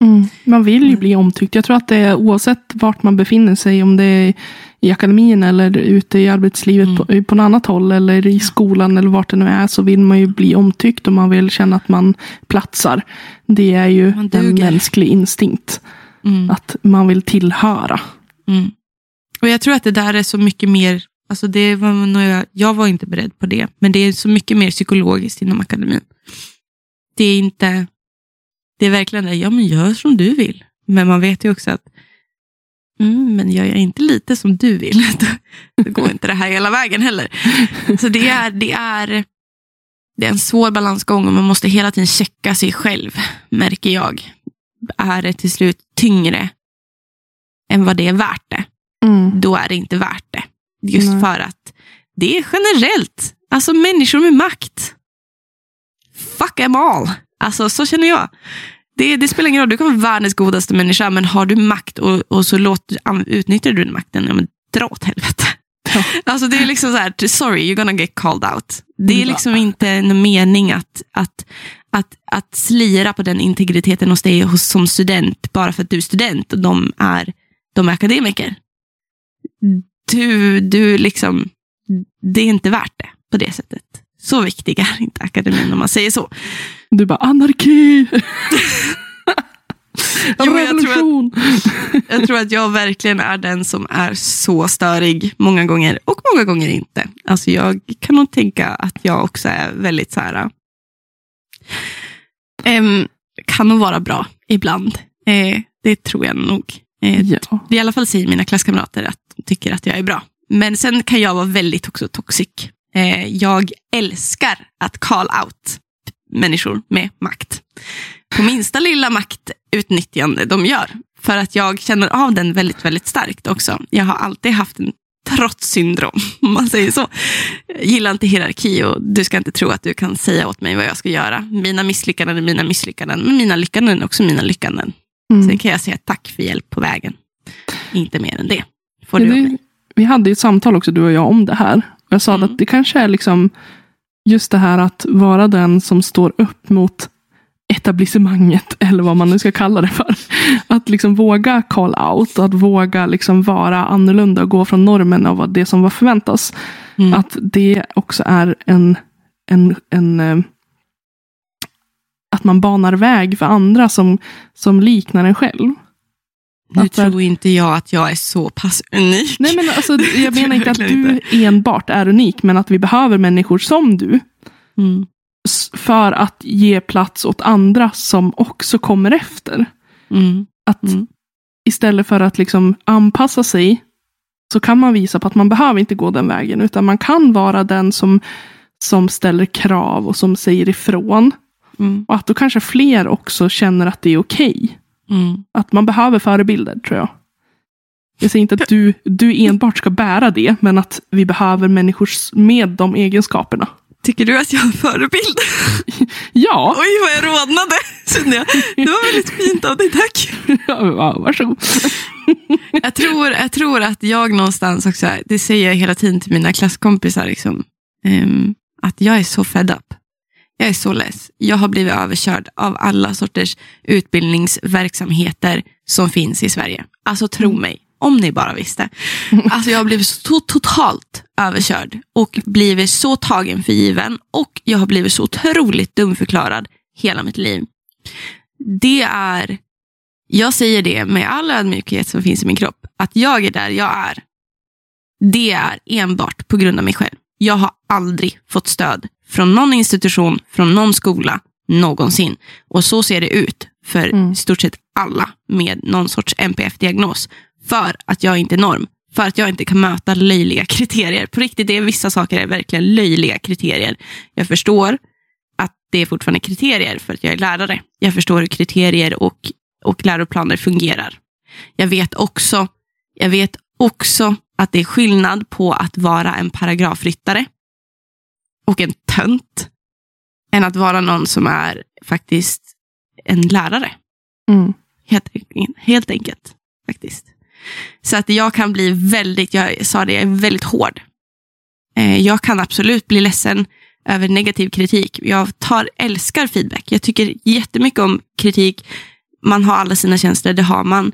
Mm. Man vill ju bli omtyckt. Jag tror att det är oavsett vart man befinner sig, om det är i akademin eller ute i arbetslivet Mm. på, på något annat håll eller i skolan eller vart det nu är, så vill man ju bli omtyckt och man vill känna att man platsar. Det är ju en mänsklig instinkt. Mm. Att man vill tillhöra. Mm. Och jag tror att det där är så mycket mer, alltså det var nog jag, jag var inte beredd på det, men det är så mycket mer psykologiskt inom akademin. Det är inte, det är verkligen det, ja men gör som du vill. Men man vet ju också att, mm, men gör jag inte lite som du vill, <laughs> då, då går inte det här hela vägen heller. Så det är, det är, det är en svår balansgång och man måste hela tiden checka sig själv, märker jag. Är det till slut tyngre än vad det är värt det? Mm. då är det inte värt det. Just Nej. för att det är generellt. Alltså människor med makt. Fuck them all. Alltså så känner jag. Det, det spelar ingen roll, du kan vara världens godaste människa, men har du makt och, och så låt, an- utnyttjar du den makten, ja men dra åt helvete. Ja. Alltså det är liksom så här, sorry, you're gonna get called out. Det är Ja. liksom inte någon mening att, att, att, att slira på den integriteten hos dig hos, som student, bara för att du är student och de är, de är akademiker du, du liksom, det är inte värt det på det sättet. Så viktig är inte akademin om man säger så. Du bara anarki! <laughs> Jo, jag tror att-! <laughs> Jag tror att jag verkligen är den som är så störig många gånger och många gånger inte. Alltså jag kan nog tänka att jag också är väldigt så här, em, kan nog vara bra ibland. Eh, det tror jag nog. Eh, Ja. I alla fall säger mina klasskamrater att de tycker att jag är bra. Men sen kan jag vara väldigt också toxic. Eh, jag älskar att call out människor med makt. På minsta lilla maktutnyttjande de gör. För att jag känner av den väldigt, väldigt starkt också. Jag har alltid haft en trotssyndrom, <laughs> om man säger så. Jag gillar inte hierarki och du ska inte tro att du kan säga åt mig vad jag ska göra. Mina misslyckanden är mina misslyckanden, men mina lyckanden är också mina lyckanden. Mm. Sen kan jag säga tack för hjälp på vägen. Inte mer än det. Får Ja, du det, mig. vi hade ju ett samtal också du och jag om det här. Jag sa Mm. att det kanske är liksom just det här att vara den som står upp mot etablissemanget, <laughs> eller vad man nu ska kalla det för. Att liksom våga call out att våga liksom vara annorlunda och gå från normen av det som var förväntas. Mm. Att det också är en, en, en eh, att man banar väg för andra som, som liknar en själv. Nu att- tror inte jag att jag är så pass unik. Nej, men alltså, <laughs> jag menar inte att du enbart är unik, men att vi behöver människor som du. Mm. För att ge plats åt andra som också kommer efter. Mm. Att Mm. istället för att liksom anpassa sig så kan man visa på att man behöver inte gå den vägen. Utan man kan vara den som, som ställer krav och som säger ifrån. Mm. Och att då kanske fler också känner att det är okej. Mm. Att man behöver förebilder tror jag. Jag säger inte att du, du enbart ska bära det, men att vi behöver människor med de egenskaperna. Tycker du att jag är en förebild? <laughs> Ja, Oj, vad jag rodnade, kände jag. Det var väldigt fint av dig, tack. <laughs> ja varsågod. <laughs> Jag tror, jag tror att jag någonstans också, det säger jag hela tiden till mina klasskompisar, liksom, ehm, att jag är så fed up. Jag är så less. Jag har blivit överkörd av alla sorters utbildningsverksamheter som finns i Sverige. Alltså tro mig, om ni bara visste. <laughs> Alltså jag har blivit så totalt överkörd och blivit så tagen för given och jag har blivit så otroligt dumförklarad hela mitt liv. Det är, jag säger det med all ödmjukhet som finns i min kropp, att jag är där jag är. det är enbart på grund av mig själv. Jag har aldrig fått stöd från någon institution, från någon skola, någonsin. Och så ser det ut för Mm. i stort sett alla med någon sorts NPF-diagnos. För att jag inte är norm. För att jag inte kan möta löjliga <laughs> kriterier. På riktigt, det är vissa saker är verkligen löjliga kriterier. Jag förstår att det är fortfarande kriterier för att jag är lärare. Jag förstår hur kriterier och, och läroplaner fungerar. Jag vet också, jag vet också att det är skillnad på att vara en paragrafryttare och en tönt än att vara någon som är faktiskt en lärare. Mm. Helt, helt enkelt. faktiskt. Så att jag kan bli väldigt, jag sa det, jag är väldigt hård. Eh, Jag kan absolut bli ledsen över negativ kritik. Jag tar, älskar feedback. Jag tycker jättemycket om kritik. Man har alla sina känslor, det har man.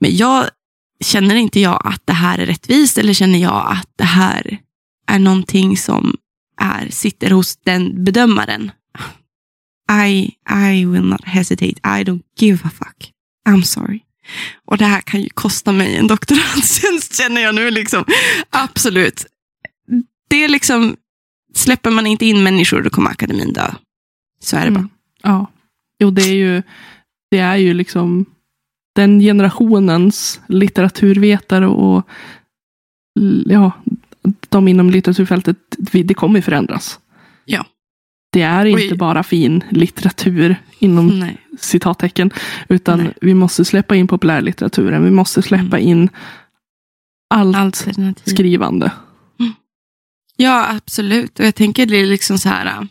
Men jag känner inte jag att det här är rättvist eller känner jag att det här är någonting som är, sitter hos den bedömaren. I, I will not hesitate. I don't give a fuck. I'm sorry. Och det här kan ju kosta mig en doktorandtjänst <laughs> känner jag nu. Liksom. Absolut. Det är liksom, släpper man inte in människor då kommer akademin dö. Så är det bara. Mm. Ja. Jo, det är ju, det är ju liksom den generationens litteraturvetare och ja, de inom litteraturfältet, vi- det kommer förändras. Ja. Det är inte bara fin litteratur inom Nej. citattecken, utan Nej. vi måste släppa in populärlitteraturen. Vi måste släppa in allt Alternativ. skrivande. Ja, absolut. Och jag tänker det är liksom så här.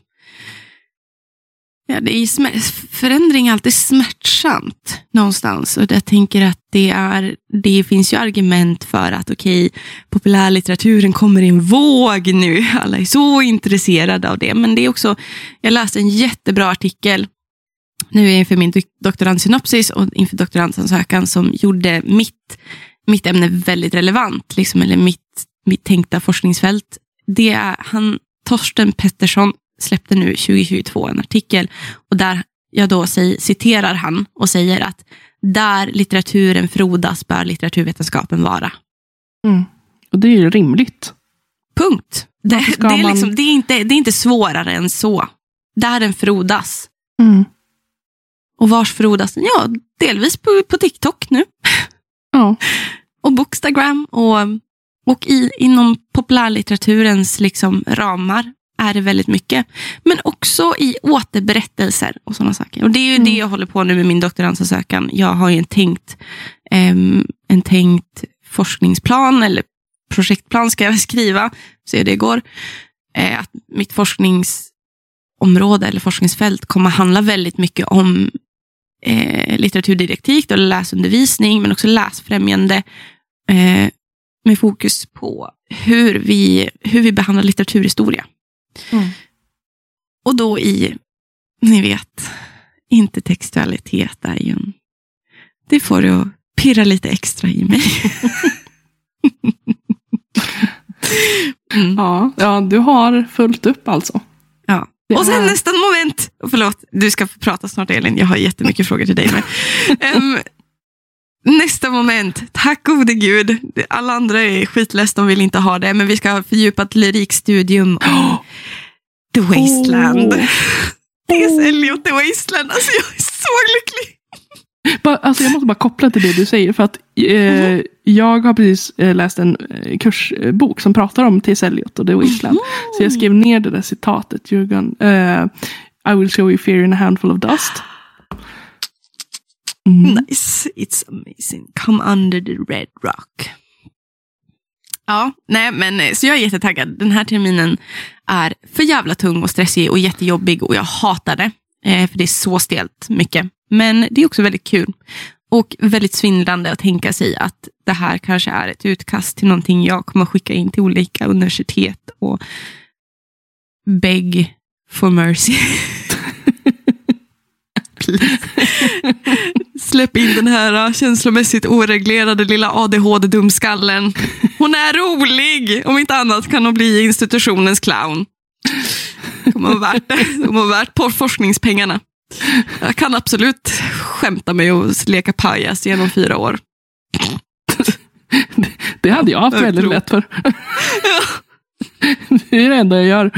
Ja, det är förändring är alltid smärtsamt någonstans. Och jag tänker att det, är, det finns ju argument för att okej, populärlitteraturen kommer i en våg nu. Alla är så intresserade av det. Men det är också, jag läste en jättebra artikel nu inför min doktorandsynopsis och inför doktorandansökan som gjorde mitt, mitt ämne väldigt relevant, liksom, eller mitt, mitt tänkta forskningsfält. Det är, han, Torsten Pettersson släppte nu 2022 en artikel och där jag då säger, citerar han och säger att där litteraturen frodas bör litteraturvetenskapen vara. Mm. Och det är ju rimligt. Punkt. Det, det, är man- liksom, det, är inte, det är inte svårare än så. Där den frodas. Mm. Och vars frodas den? Ja, delvis på, på TikTok nu. Ja. <laughs> och Bookstagram och, och i, inom populärlitteraturens liksom ramar är det väldigt mycket. Men också i återberättelser och sådana saker. Och det är ju Mm. det jag håller på nu med min doktorandansökan. Jag har ju en tänkt, ehm, en tänkt forskningsplan eller projektplan ska jag <laughs> skriva, se hur det går. Eh, att mitt forskningsområde eller forskningsfält kommer handla väldigt mycket om eh, litteraturdidaktik, då, läsundervisning, men också läsfrämjande eh, med fokus på hur vi, hur vi behandlar litteraturhistoria. Mm. Och då i, ni vet, intertextualitet är ju en, det får det att pirra lite extra i mig. <laughs> mm. Ja. ja, du har fullt upp alltså. Ja. Det Och sen är- nästa moment. Förlåt, du ska få prata snart Elin. Jag har jättemycket frågor till dig med. <laughs> Ehm, nästa moment. Tack gode gud. Alla andra är skitless, de vill inte ha det. Men vi ska ha fördjupat lyrikstudium om The Wasteland. Åh. T.S. Eliot, The Wasteland. Alltså jag är så lycklig. Alltså jag måste bara koppla till det du säger. För att eh, jag har precis eh, läst en eh, kursbok som pratar om T.S. Eliot och The Wasteland. Så jag skrev ner det där citatet. Gonna, eh, I will show you fear in a handful of dust. Mm. Nice, it's amazing. Come under the red rock. Ja, nej men eh, så jag är jättetaggad. Den här terminen är för jävla tung och stressig och jättejobbig och jag hatar det. Eh, för det är så stelt mycket. Men det är också väldigt kul. Och väldigt svindlande att tänka sig att det här kanske är ett utkast till någonting jag kommer skicka in till olika universitet och beg for mercy. <laughs> Please. <laughs> Släpp in den här äh, känslomässigt oreglerade lilla ADHD-dumskallen. Hon är rolig! Om inte annat kan hon bli institutionens clown. Kommer vara värt vara värt på forskningspengarna. Jag kan absolut skämta mig och leka pajas genom fyra år. Det hade jag haft väldigt lätt för. <laughs> Det är det enda jag gör.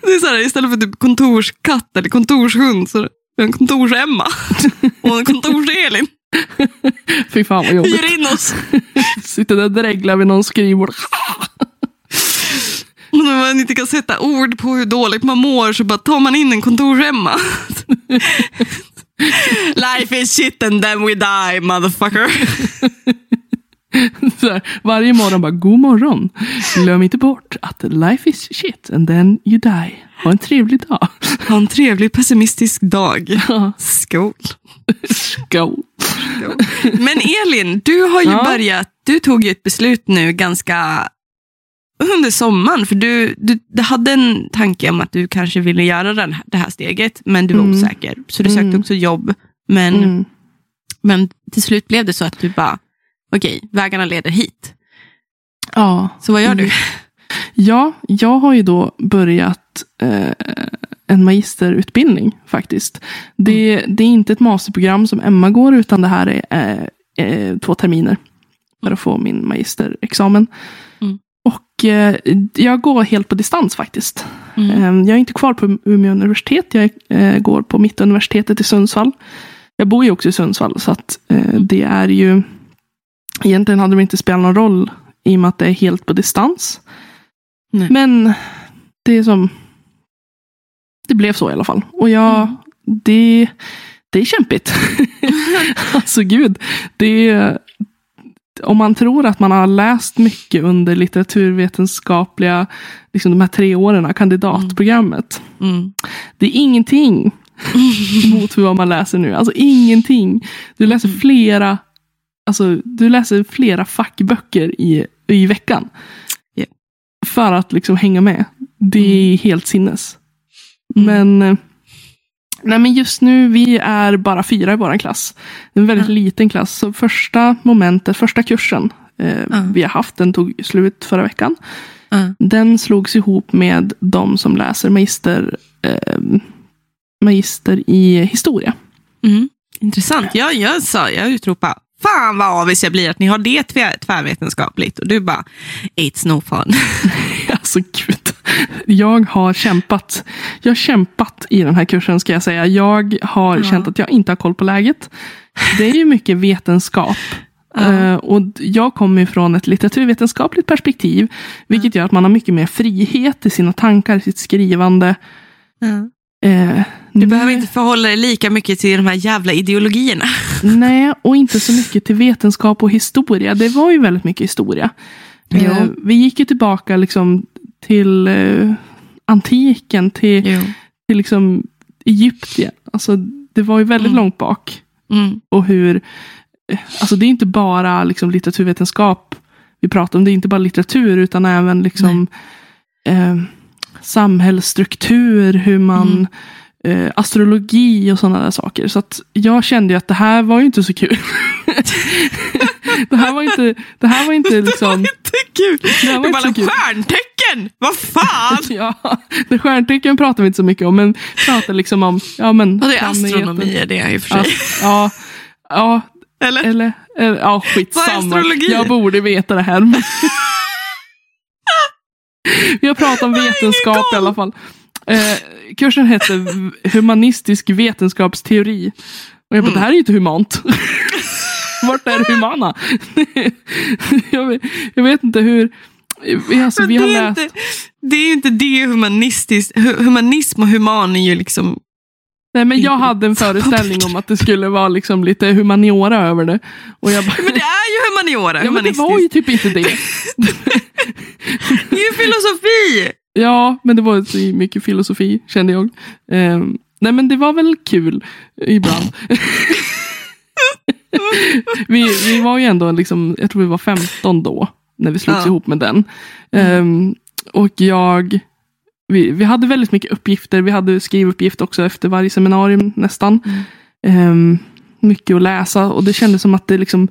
Det är så här, istället för typ kontorskatt eller kontorshund så en kontors-Emma <laughs> och en kontors-Elin. <laughs> Fy fan vad jobbigt. Hyr in oss. <laughs> Sitter där och dreglar vid någon skrivbord. Och när man inte kan sätta ord på hur dåligt man mår så bara tar man in en kontors-Emma. Life is shit and then we die motherfucker. <laughs> Här, varje morgon bara, god morgon. Glöm inte bort att life is shit and then you die. Ha en trevlig dag. Ha en trevlig pessimistisk dag. <laughs> Ja, Skål. Skål. Men Elin, du har ju Ja. börjat, du tog ju ett beslut nu ganska under sommaren, för du, du, du hade en tanke om att du kanske ville göra den, här- det här steget, men du var Mm. osäker. Så du sökte Mm. också jobb, men, Mm. men till slut blev det så att du bara, okej, vägarna leder hit. Ja. Så vad gör du? ja, jag har ju då börjat eh, en magisterutbildning faktiskt. Det, det är inte ett masterprogram som Emma går, utan det här är eh, eh, två terminer för att få min magisterexamen. Mm. Och eh, jag går helt på distans faktiskt. Mm. Eh, Jag är inte kvar på Umeå universitet. Jag eh, går på Mittuniversitetet i Sundsvall. Jag bor ju också i Sundsvall så att eh, det är ju Egentligen hade det inte spelat någon roll i och med att det är helt på distans. Nej. Men det är som Det blev så i alla fall. Och jag Mm. det, det är kämpigt. <laughs> alltså gud. Det om man tror att man har läst mycket under litteraturvetenskapliga, liksom de här tre åren, kandidatprogrammet. Mm. Det är ingenting <laughs> mot vad man läser nu. Alltså ingenting. Du läser Mm. flera, alltså, du läser flera fackböcker i, i veckan. Ja. För att liksom hänga med. Det är helt sinnes. Mm. Men, eh, nej, men just nu, vi är bara fyra i vår klass. Det är en väldigt Ja. liten klass. Så första momentet, första kursen eh, Ja. vi har haft, den tog slut förra veckan. Ja. Den slogs ihop med de som läser magister, eh, magister i historia. Mm. Intressant. Jag, jag sa, jag utropade, fan vad avis jag blir att ni har det tvär, tvärvetenskapligt. Och du bara, it's no fun. <laughs> Alltså gud. Jag har kämpat. Jag har kämpat i den här kursen ska jag säga. Jag har Ja. känt att jag inte har koll på läget. Det är ju mycket vetenskap. <laughs> Ja. Eh, och jag kommer ju från ett litteraturvetenskapligt perspektiv. Vilket gör att man har mycket mer frihet i sina tankar, i sitt skrivande. Eh, Du behöver inte förhålla dig lika mycket till de här jävla ideologierna. <laughs> Nej, och inte så mycket till vetenskap och historia. Det var ju väldigt mycket historia. Jo. Eh, vi gick ju tillbaka liksom till eh, antiken, till, Jo. till liksom Egypten. Alltså, det var ju väldigt Mm. långt bak. Mm. Och hur, eh, alltså det är inte bara liksom litteraturvetenskap vi pratar om. Det är inte bara litteratur utan även liksom eh, samhällsstruktur, hur man Mm. Eh, astrologi och sådana där saker. Så att jag kände ju att det här var ju inte så kul. <laughs> det här var inte, det här var inte <laughs> liksom... Inte kul. Det här var Du inte bara, så kul. stjärntecken! Vad fan! <laughs> Ja, det stjärntecken pratar vi inte så mycket om, men pratar liksom om ja, men, Ja, det är astronomi är det i och för Ja, sig. ja, ja, Eller? eller, eller ja, skitsamma. Jag borde veta det här. Vi har pratat om vetenskap i alla fall. Eh, kursen hette Humanistisk vetenskapsteori. Och jag bara, Mm. det här är ju inte humant. <laughs> Vart är det humana? <laughs> jag, vet, jag vet inte hur... Alltså, Men vi har det, är läst... inte, det är ju inte det humanistiskt. Hu- Humanism och human är ju liksom... Nej, men jag hade en föreställning om att det skulle vara liksom lite humaniora över det. Och jag bara, Men det är ju humaniora, ja, men det var ju typ inte det. <laughs> Det är ju filosofi! Ja, men det var så mycket filosofi kände jag. Ehm, nej, men det var väl kul ibland. <laughs> vi, vi var ju ändå, liksom, jag tror vi var 15 då, när vi slogs Ja. ihop med den. Ehm, och jag, vi, vi hade väldigt mycket uppgifter. Vi hade skrivuppgift också efter varje seminarium nästan. Mm. Ehm, mycket att läsa och det kändes som att det liksom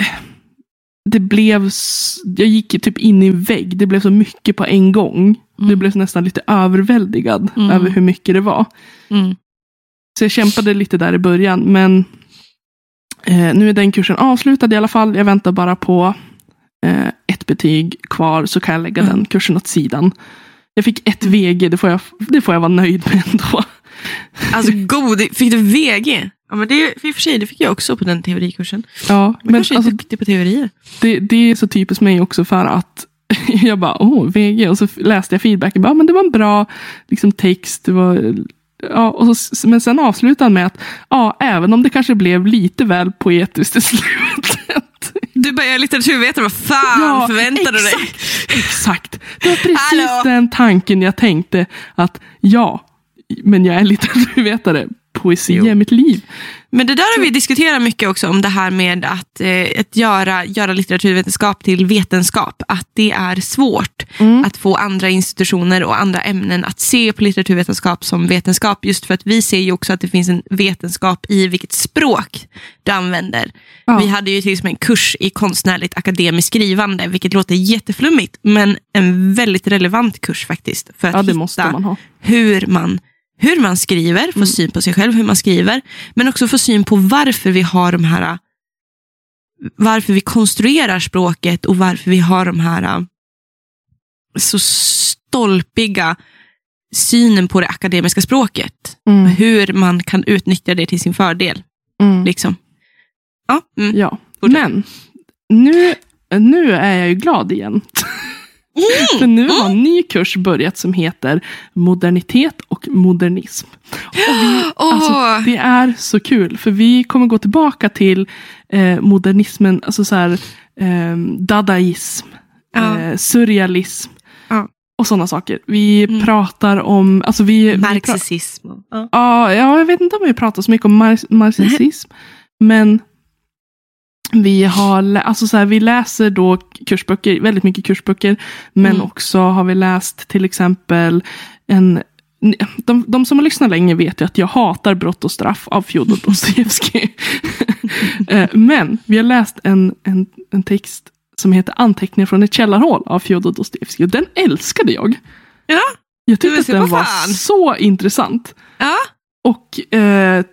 eh, det blev, jag gick typ in i en vägg. Det blev så mycket på en gång. Mm. Det blev nästan lite överväldigad Mm. över hur mycket det var. Mm. Så jag kämpade lite där i början, men Eh, nu är den kursen avslutad i alla fall. Jag väntar bara på eh, ett betyg kvar så kan jag lägga Mm. den kursen åt sidan. Jag fick ett VG, det får jag, det får jag vara nöjd med ändå. Alltså god, fick du VG? Ja, men det, och för sig, det fick jag också på den teorikursen. Ja, Men kanske är alltså, duktig på teorier. det, det är så typiskt mig också för att <laughs> jag bara, åh, VG. Och så läste jag feedbacken, bara, men det var en bra liksom, text. Det var, ja, och så, men sen avslutade han med att, ja, även om det kanske blev lite väl poetiskt i <laughs> slutet. Du är litteraturvetare, vad fan Ja, förväntar du dig? exakt, Exakt. Det var precis Hallå? den tanken jag tänkte. Att ja, men jag är litteraturvetare. <laughs> Poesi Jo. är mitt liv. Men det där har vi diskuterat mycket också om det här med att, eh, att göra, göra litteraturvetenskap till vetenskap. Att det är svårt Mm. att få andra institutioner och andra ämnen att se på litteraturvetenskap som vetenskap. Just för att vi ser ju också att det finns en vetenskap i vilket språk du använder. Ja. Vi hade ju till exempel en kurs i konstnärligt akademiskt skrivande, vilket låter jätteflummigt, men en väldigt relevant kurs faktiskt. För att Ja, hitta hur man, hur man skriver, få Mm. syn på sig själv, hur man skriver, men också få syn på varför vi har de här varför vi konstruerar språket och varför vi har de här äh, så stolpiga synen på det akademiska språket. Mm. Hur man kan utnyttja det till sin fördel. Mm. Liksom. Ja, mm. Ja, men nu, nu är jag ju glad igen. <laughs> För nu har en ny kurs börjat som heter Modernitet och modernism. Och vi, <gasps> Åh. alltså, det är så kul, för vi kommer gå tillbaka till eh, modernismen, alltså så här, eh, dadaism, Ja. eh, surrealism Ja. och sådana saker. Vi Mm. pratar om, alltså vi, vi pra- Marxism. Ja. Ja, ja, jag vet inte om vi pratar så mycket om mar- marxism. Men vi, har, alltså så här, vi läser då kursböcker, väldigt mycket kursböcker. Men Mm. också har vi läst till exempel en de, de som har lyssnat länge vet ju att jag hatar Brott och straff av Fjodor Dostojevskij. <laughs> Eh, Men vi har läst en, en, en text som heter Anteckningar från ett källarhål av Fjodor Dostojevskij. Den älskade jag. Ja. Jag tyckte att den var så intressant. ja. Och eh,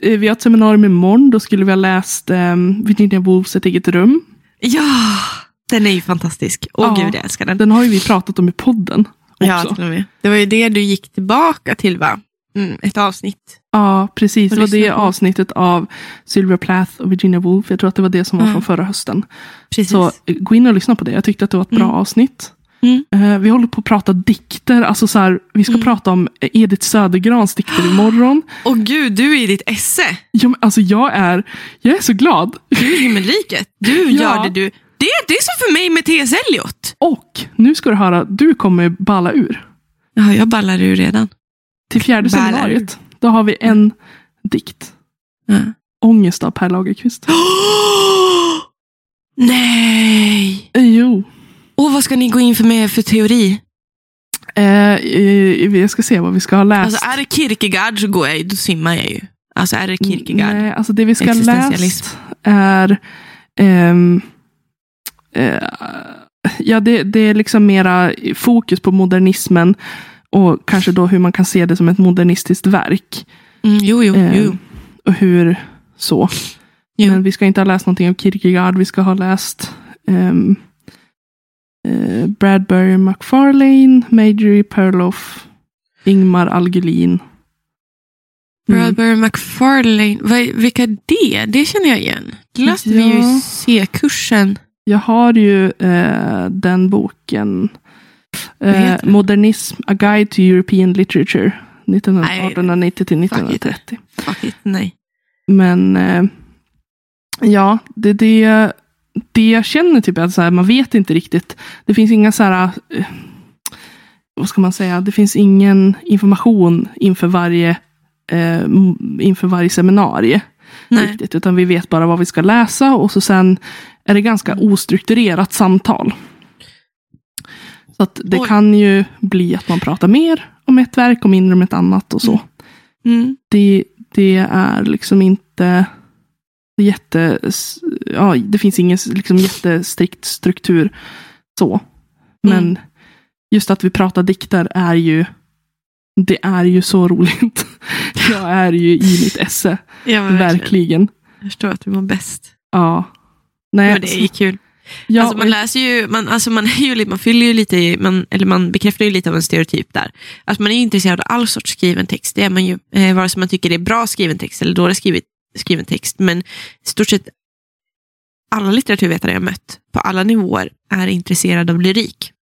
vi har ett seminarium imorgon. Då skulle vi ha läst eh, Virginia Woolfs Ett eget rum. Ja, den är ju fantastisk. Åh Ja. gud, jag älskar den. Den har ju vi pratat om i podden. Också. Ja, Ja, det var ju det du gick tillbaka till va? Mm, ett avsnitt. precis. Och Det var det avsnittet av Sylvia Plath och Virginia Woolf. Jag tror att det var det som var Mm. från förra hösten. Precis. Så eh, gå in och lyssna på det. Jag tyckte att det var ett bra Mm. avsnitt. Mm. Eh, vi håller på att prata dikter. Alltså så här, vi ska Mm. prata om Edith Södergrans dikter imorgon. Och gud, du är i ditt esse. Ja, men alltså jag är, jag är så glad. Du är himmelriket. Du <laughs> Ja. gör det du... Det, det är som för mig med T.S. Eliot. Och nu ska du höra, du kommer balla ur. Ja, jag ballar ur redan. Till fjärde Ballar ur. seminariet. Då har vi en dikt. Ja. Ångest av Per Lagerkvist. <gasps> Nej! Eh, Jo. Och vad ska ni gå in för med för teori? Eh, jag ska se vad vi ska ha läst. Alltså är det Kierkegaard så går jag då simmar jag ju. Alltså är det Kierkegaard? Nej, alltså det vi ska ha läst är ehm, eh, Ja, det, det är liksom mera fokus på modernismen och kanske då hur man kan se det som ett modernistiskt verk. Mm, jo, jo, Eh, jo. Och hur så. jo. Men vi ska inte ha läst någonting av Kierkegaard. Vi ska ha läst ehm, eh, Bradbury McFarlane, Majorie Perloff, Ingmar Algulin. Mm. Bradbury McFarlane, vilka är det? Det känner jag igen. Det läste vi ju i Ja. C-kursen. Jag har ju eh, den boken. Eh? Modernism, A Guide to European Literature. 1890 till fuck it. 1930. Fuck it, nej. Men eh, ja, det, det, det jag känner typ är att så här, man vet inte riktigt. Det finns inga så här, eh, vad ska man säga, det finns ingen information inför varje, eh, inför varje seminarie. nej. Riktigt, utan vi vet bara vad vi ska läsa och så sen är det ganska ostrukturerat samtal. Så att det Oj. kan ju bli att man pratar mer om ett verk och mindre om ett annat och så. Mm. Det, det är liksom inte jätte... Ja, det finns ingen liksom jättestrikt struktur så. Men Mm. just att vi pratar dikter är ju det är ju så roligt. <laughs> Jag är ju i mitt esse. Ja, verkligen. Verkligen. Jag förstår att du mår bäst. Ja. Nej, Men det är kul. ja, alltså, man läser ju, man, alltså, man, är ju, lite- man fyller ju lite, man, eller man bekräftar ju lite av en stereotyp där. Alltså, man är ju intresserad av all sorts skriven text. Det är man ju, eh, vare sig man tycker det är bra skriven text eller dålig skriven text. Men i stort sett alla litteraturvetare jag mött på alla nivåer är intresserade av lyrik.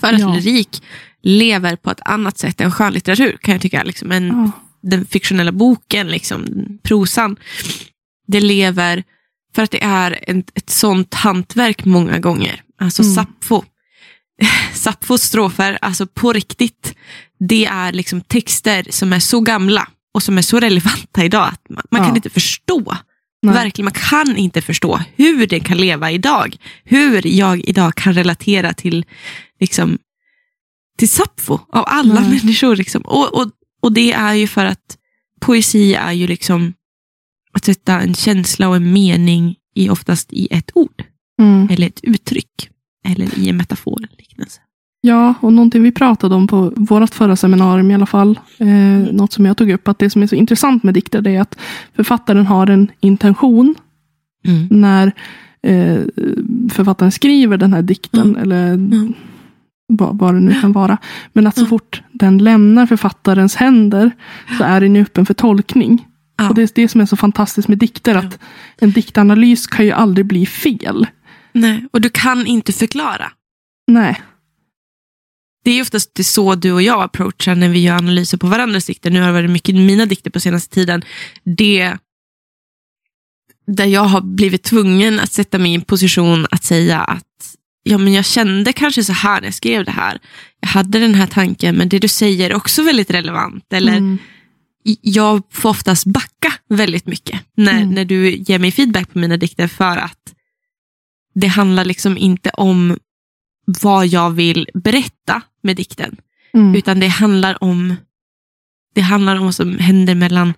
För att Ja. lyrik lever på ett annat sätt än skönlitteratur kan jag tycka. Liksom en, ja. den fiktionella boken, liksom, prosan, det lever för att det är en, ett sånt hantverk många gånger. Alltså Mm. Sappho. <laughs> Sapphos strofer, alltså på riktigt, det är liksom texter som är så gamla och som är så relevanta idag att man, man Ja. kan inte förstå. Nej. Verkligen, man kan inte förstå hur det kan leva idag. Hur jag idag kan relatera till, liksom, till Sappho av alla Nej. människor. Liksom. Och, och, och det är ju för att poesi är ju liksom att sätta en känsla och en mening i oftast i ett ord. Mm. Eller ett uttryck. Eller i en metafor. Liknelse. Ja, och någonting vi pratade om på vårt förra seminarium i alla fall. Eh, något som jag tog upp, att det som är så intressant med dikter är att författaren har en intention Mm. när eh, författaren skriver den här dikten. Mm. Eller Mm. vad, vad det nu kan vara. Men att så Mm. fort den lämnar författarens händer så är den öppen för tolkning. Ja. Och det är det som är så fantastiskt med dikter. Att en diktanalys kan ju aldrig bli fel. Nej, och du kan inte förklara. Nej. Det är oftast det så du och jag approachar när vi gör analyser på varandras dikter. Nu har det varit mycket mina dikter på senaste tiden. Det där jag har blivit tvungen att sätta mig i en position att säga att ja, men jag kände kanske så här när jag skrev det här. Jag hade den här tanken, men det du säger är också väldigt relevant. Eller Mm. jag får oftast backa väldigt mycket när, Mm. när du ger mig feedback på mina dikter för att det handlar liksom inte om vad jag vill berätta med dikten, Mm. utan det handlar om det handlar om vad som händer mellan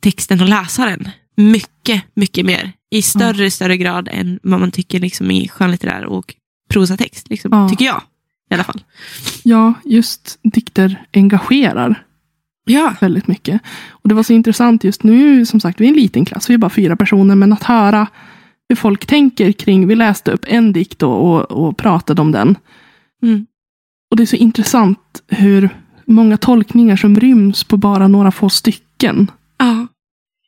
texten och läsaren. Mycket, mycket mer. I större, större grad än vad man tycker liksom i skönlitterär och prosatext. Liksom, Ja. Tycker jag i alla fall. Ja, just dikter engagerar Ja, väldigt mycket. Och Det var så intressant just nu, som sagt, vi är en liten klass, vi är bara fyra personer, men att höra hur folk tänker kring, vi läste upp en dikt och, och, pratade om den. Mm. Och det är så intressant hur många tolkningar som ryms på bara några få stycken. ja.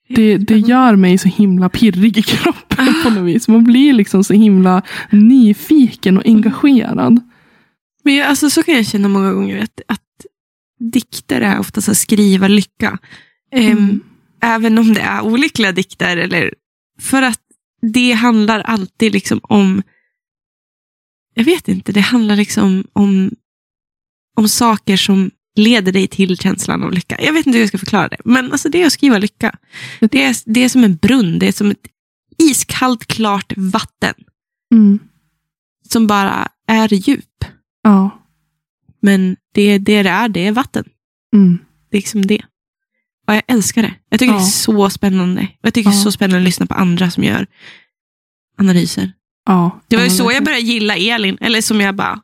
Det, det gör mig så himla pirrig i kroppen på något vis. Man blir liksom så himla nyfiken och engagerad. Men jag, alltså, så kan jag känna många gånger att, att dikter är ofta så skriva lycka. Ehm, Mm. Även om det är olyckliga dikter. Eller, för att det handlar alltid liksom om, jag vet inte, det handlar liksom om, om saker som leder dig till känslan av lycka. Jag vet inte hur jag ska förklara det, men alltså det är att skriva lycka. Det är, det är som en brunn, det är som ett iskallt klart vatten Mm. som bara är djup. Ja. Men det, det det är, det är vatten. Mm. Det är liksom det. Och jag älskar det. Jag tycker Ja. det är så spännande. Och jag tycker det är Ja. så spännande att lyssna på andra som gör analyser. Ja. Det var ju Ja, så jag började gilla Elin. Eller som jag bara,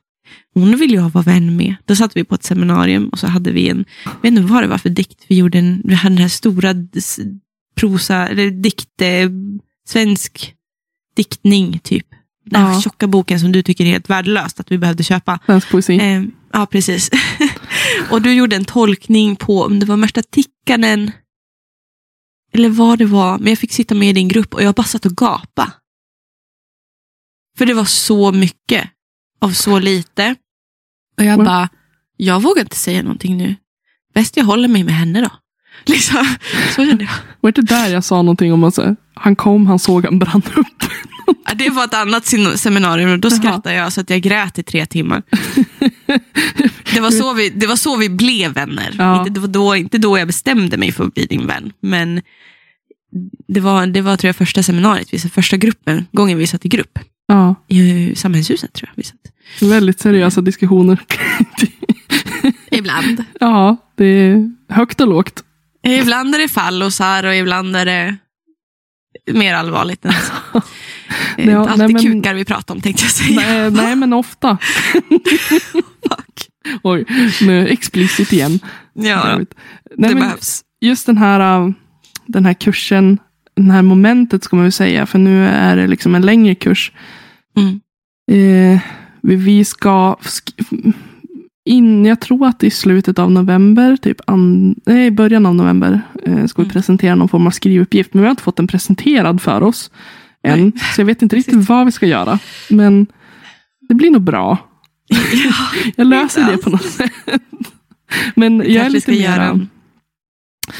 hon vill jag vara vän med. Då satt vi på ett seminarium och så hade vi en, jag vet inte vad det var för dikt vi gjorde. En, vi hade den här stora prosa, eller dikt, eh, svensk diktning typ. Den här Ja. tjocka boken som du tycker är helt värdelöst att vi behövde köpa. Svensk poesi. Eh, ja, precis. <laughs> och du gjorde en tolkning på om det var Märsta Tikkanen eller vad det var. Men jag fick sitta med i din grupp och jag bara satt och gapa. För det var så mycket av så lite. Och jag bara, jag vågar inte säga någonting nu. Bäst jag håller mig med henne då. <laughs> Liksom, så kände jag. Var det där jag sa någonting om att så, han kom, han såg, han brann upp? <laughs> Ja, Det var ett annat seminarium och då skrattade jag så att jag grät i tre timmar. <laughs> Det var så vi, det var så vi blev vänner. Ja. Inte, det var då, inte då jag bestämde mig för att bli din vän. Men det var, det var tror jag, första seminariet, vi satt, första gruppen, gången vi satt i grupp. Ja, I samhällshuset tror jag vi satt. väldigt seriösa diskussioner. <laughs> Ibland. ja, det är högt och lågt. Ibland är det fallosar och ibland är det mer allvarligt än så. <laughs> Det är inte alltid nej, men- kukar vi pratar om tänkte jag säga. Nej, nej, men ofta. <laughs> <laughs> Oj, nu explicit igen. Ja, Nej, det behövs. just den här, äh, den här kursen den här momentet ska man väl säga, för nu är det liksom en längre kurs. Mm. Eh, vi, ska sk- in, jag tror att i slutet av november, typ an, nej, början av november, eh, ska vi Mm. presentera någon form av skrivuppgift. Men vi har inte fått den presenterad för oss än. Nej. Så jag vet inte riktigt vad vi ska göra. Men det blir nog bra. Ja, Jag löser det på något sätt. Men jag är lite mera... en,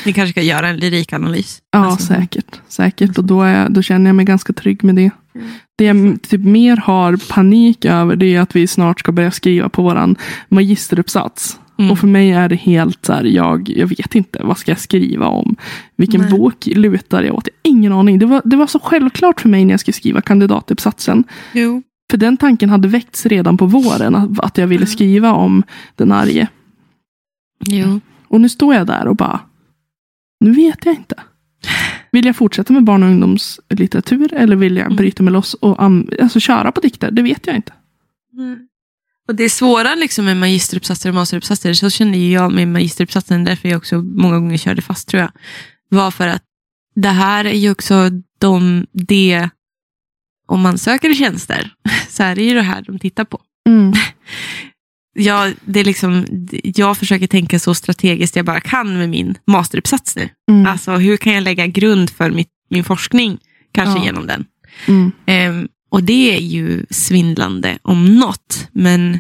vi kanske ska göra en lyrikanalys. Ja, Alltså, säkert. säkert. Och då, är, då känner jag mig ganska trygg med det. Mm. Det jag typ mer har panik över det är att vi snart ska börja skriva på våran magisteruppsats. Mm. Och för mig är det helt så här, jag, jag vet inte, vad ska jag skriva om? Vilken Nej. bok lutar jag åt? Ingen aning. Det var, det var så självklart för mig när jag skulle skriva kandidatuppsatsen. Jo. För den tanken hade väckts redan på våren, att, jag ville Mm. skriva om den arge. jo. Och nu står jag där och bara, nu vet jag inte. Vill jag fortsätta med barn och ungdomslitteratur eller vill jag Mm. bryta mig loss och alltså, köra på dikter? Det vet jag inte. Och det svåra liksom med magisteruppsatser och masteruppsatser, så kände jag med magisteruppsatsen, därför jag också många gånger körde fast tror jag, var för att det här är ju också de, det, om man söker tjänster, <laughs> så är det ju det här de tittar på. Mm. <laughs> Jag, det är liksom, jag försöker tänka så strategiskt jag bara kan med min masteruppsats nu. Mm. Alltså hur kan jag lägga grund för mitt, min forskning, kanske Ja. genom den. Mm. Ehm, och det är ju svindlande om något. Men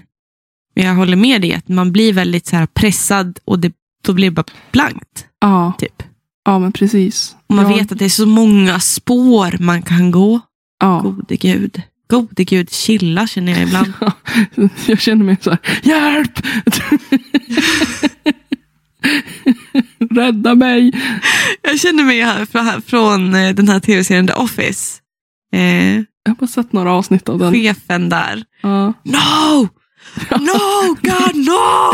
jag håller med dig att man blir väldigt så här pressad och det, då blir det bara blankt. Ja, Typ. ja, men precis. Och man ja, vet att det är så många spår man kan gå. Ja. Gode gud. Gode gud, chilla känner jag ibland. <laughs> Jag känner mig så här, hjälp! <laughs> Rädda mig! jag känner mig här, från, eh, den här tv-serien The Office. Eh, Jag har bara sett några avsnitt av den. chefen där. Ja. No! No, God, no!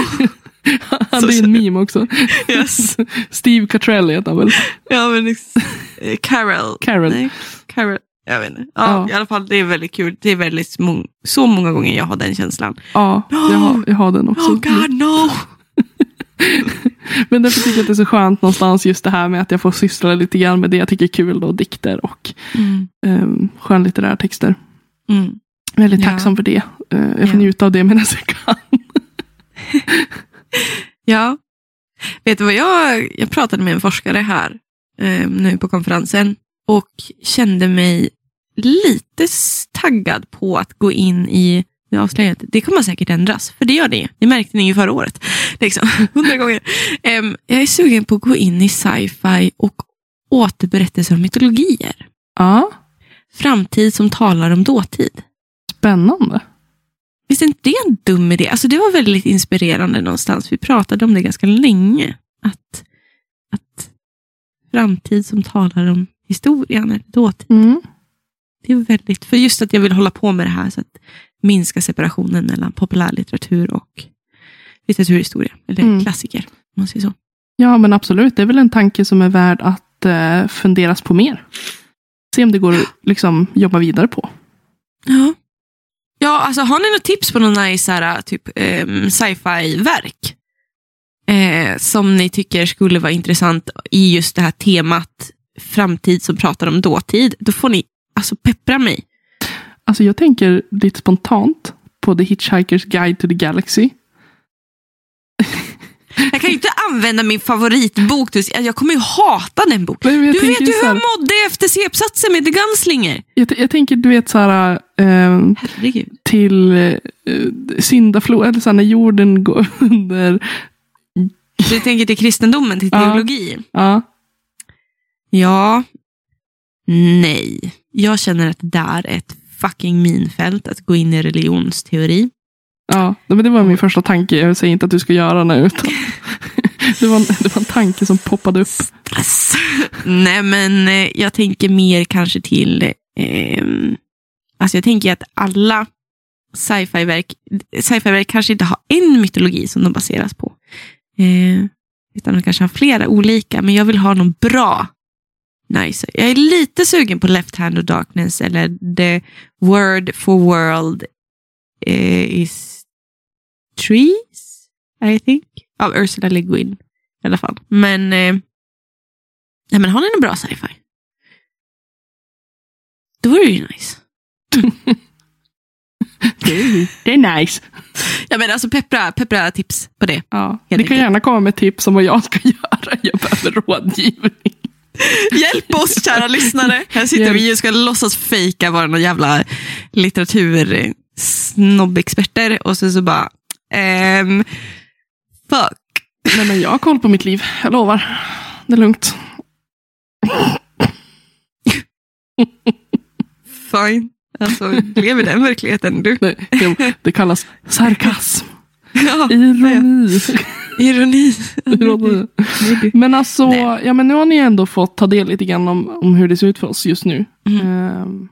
<laughs> Han är en meme också. Yes. Steve Cattrall heter han väl? Ja, men eh, Carol. Carol. Nej, Carol. Jag vet inte. Ja, Ja. I alla fall, det är väldigt kul. Det är väldigt mång- så många gånger jag har den känslan. Ja, jag har, jag har den också. Oh God, no! <laughs> Men därför tycker jag att det är så skönt någonstans just det här med att jag får syssla lite grann med det jag tycker är kul. Då, dikter och Mm. um, skönlitterära texter. Mm. Väldigt Ja. tacksam för det. Eh, jag får Ja. njuta av det medan jag kan. <laughs> Ja. Vet du vad jag, jag pratade med en forskare här eh, nu på konferensen och kände mig lite taggad på att gå in i det avslöjandet. Det kommer säkert ändras, för det gör det ju. Det märkte ni ju förra året. Liksom, <laughs> hundra gånger. Em, jag är sugen på att gå in i sci-fi och återberättelser om mytologier. Ja, Framtid som talar om dåtid. spännande. Visst är inte det en dum idé? Alltså det var väldigt inspirerande någonstans. Vi pratade om det ganska länge. Att, att framtid som talar om historien eller dåtid. Mm. Det är väldigt, för just att jag vill hålla på med det här så att minska separationen mellan populärlitteratur och litteraturhistoria. Eller Mm. klassiker, om man säger så. Ja, men absolut. Det är väl en tanke som är värd att eh, funderas på mer. Se om det går att liksom, jobba vidare på. Ja. Ja, alltså har ni något tips på någon nice här, typ um, sci-fi-verk? Eh, som ni tycker skulle vara intressant i just det här temat framtid som pratar om dåtid. Då får ni alltså peppra mig. Alltså jag tänker lite spontant på The Hitchhiker's Guide to the Galaxy. <laughs> Jag kan ju inte använda min favoritbok. Jag kommer ju hata den boken. Jag Du vet ju hur jag mådde efter C-uppsatsen med The Gunslinger. Jag, jag tänker, du vet så här, Herregud. till eh, syndaflod, eller så här, när jorden går <laughs> under. Du tänker till kristendomen, till Ja. teologi? Ja, Ja. Nej. Jag känner att det där är ett fucking minfält att gå in i religionsteori. ja, men det var min första tanke. Jag säger inte att du ska göra det. Utan <laughs> det, var en, det var en tanke som poppade upp. Stress. Nej, men eh, jag tänker mer kanske till... ehm, alltså jag tänker att alla sci-fi-verk sci-fi-verk kanske inte har en mytologi som de baseras på. Eh, utan de kanske har flera olika, men jag vill ha någon bra. Nice. Jag är lite sugen på Left Hand of Darkness eller The Word for World eh, is Trees, I think. Av Ursula Le Guin i alla fall. Men, eh, nej, men har ni någon bra sci-fi? Då är det ju nice. <laughs> Det är, det är nice. Ja, men alltså peppra, peppra tips på det. Ja, ni kan gärna komma med tips om vad jag ska <laughs> göra. Jag behöver rådgivning. <laughs> Hjälp oss kära lyssnare. Här sitter Hjälp. vi och ska låtsas fejka vara någon jävla litteratursnobbexperter och sen så bara, ehm, fuck. Nej, men jag har koll på mitt liv. Jag lovar. Det är lugnt. <laughs> Fine. Alltså, lever den verkligheten du? Det, det kallas sarkasm. <laughs> Ja, Ironi. Ironi. Men alltså, Nej. ja, men nu har ni ändå fått ta del lite grann om, om hur det ser ut för oss just nu. Mm. Ehm,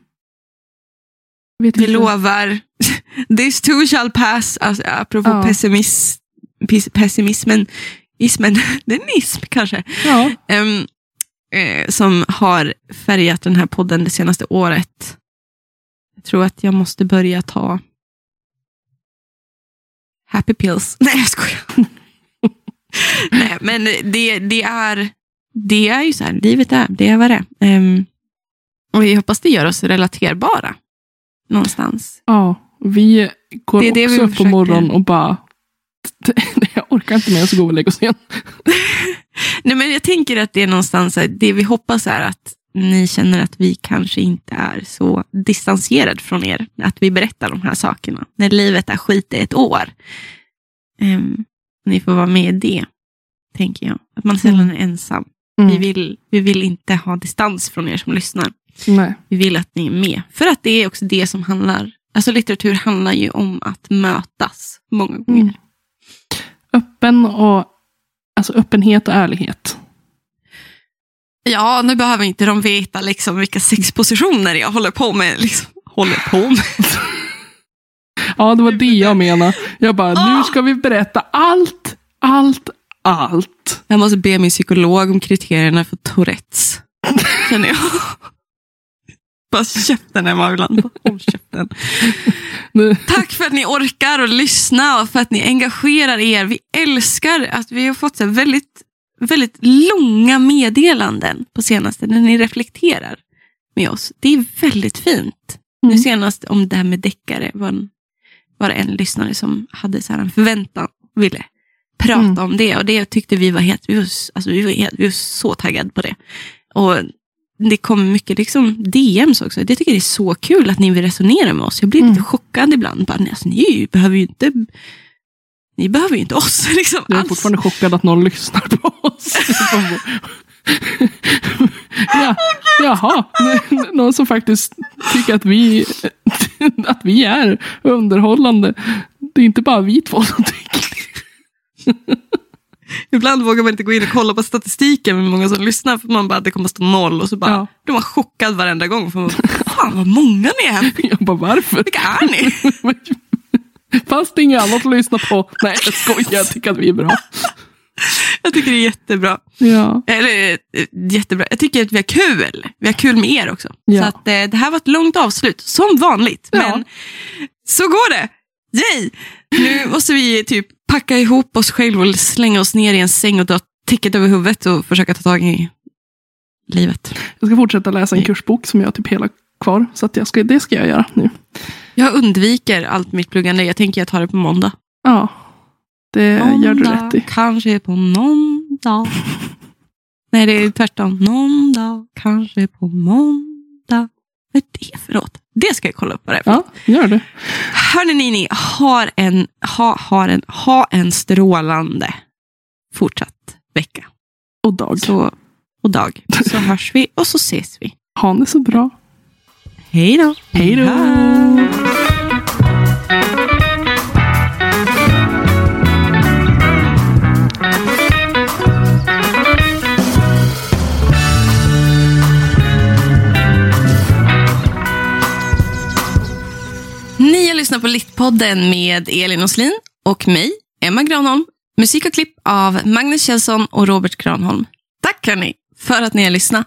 Vi inte. lovar. <laughs> This too shall pass. Alltså, apropå Ja. pessimis, pis- pessimismen. Ismen, <laughs> det är en ism kanske. Ja, Ehm, eh, som har färgat den här podden det senaste året. Jag tror att jag måste börja ta happy pills. <laughs> Nej, jag skojar. <laughs> Nej, men det, det, är, det är ju så här, livet är, det är vad det är. Ehm, och jag hoppas det gör oss relaterbara. Någonstans. ja, vi går Det också vi upp på morgonen och bara, <laughs> jag orkar inte mer så går vi och lägger oss igen. <laughs> Nej, men jag tänker att det är någonstans, det vi hoppas är att ni känner att vi kanske inte är så distanserade från er. Att vi berättar de här sakerna. När livet är skit i ett år. Ehm, ni får vara med i det, tänker jag. Att man sällan är ensam. Vi, Mm. vill, vi vill inte ha distans från er som lyssnar. Nej. Vi vill att ni är med. För att det är också det som handlar, alltså litteratur handlar ju om att mötas många gånger. Mm. Öppen och, alltså öppenhet och ärlighet. Ja, nu behöver inte de veta liksom vilka sexpositioner jag håller på med. Liksom. Håller på med. <laughs> Ja, det var det jag menade. Jag bara, Ah! nu ska vi berätta allt, allt, allt. Jag måste be min psykolog om kriterierna för Tourettes. Känner jag. Bara käften Emma ibland. Håll käften. Nu, Tack för att ni orkar och lyssna och för att ni engagerar er. Vi älskar att vi har fått så väldigt, väldigt långa meddelanden på senaste när ni reflekterar med oss. Det är väldigt fint. Nu Mm. senast om det här med deckare var, en, var det en lyssnare som hade så här en förväntan och ville prata Mm. om det. Och det tyckte vi var helt, vi var, alltså vi var, helt, vi var så taggade på det. Och det kom mycket liksom DMs också. Jag tycker det är så kul att ni vill resonera med oss. Jag blir lite Mm. chockad ibland. Bara, "Nej, alltså, ni behöver ju inte ni behöver ju inte oss. <laughs> Liksom, jag är alls. fortfarande chockad att någon lyssnar på oss. <laughs> ja, jaha, någon som faktiskt tycker att vi, att vi är underhållande. Det är inte bara vi två som tycker det. Ibland vågar man inte gå in och kolla på statistiken med många som lyssnar. För man bara, det kommer att stå noll. Och så bara, Ja. är man chockad varenda gång. För man, bara, Fan vad många ni är. Jag bara, varför? Vilka är ni? <laughs> Fast det inget annat att lyssna på. Nej, jag skojar. Jag tycker att vi är bra. Jag tycker det är jättebra. Ja. Eller eh, jättebra. Jag tycker att vi har kul. Vi har kul med er också. Ja. Så att, eh, det här var ett långt avslut, som vanligt. Ja. Men så går det. Yay! Nu måste vi typ packa ihop oss själva och slänga oss ner i en säng och dra täcket över huvudet och försöka ta tag i livet. Jag ska fortsätta läsa en kursbok som jag har typ hela kvar. Så att jag ska, det ska jag göra nu. Jag undviker allt mitt pluggande. Jag tänker jag tar det på måndag. Ja, det gör du Måndag, rätt i. Kanske på någon dag. Nej, det är tvärtom. Någon dag, kanske på måndag. Vad är det för låt? Det ska jag kolla upp vad det är för Ja, gör det. Hörni ni, ni har en, ha, har en, ha en strålande fortsatt vecka. Och dag. Så, och dag. Så <laughs> hörs vi och så ses vi. Ha det så bra. Hej då. Hej då. Lyssnar på Littpodden med Elin Oslin och mig, Emma Granholm. Musik och klipp av Magnus Kjellson och Robert Granholm. Tack hörni för att ni har lyssnat.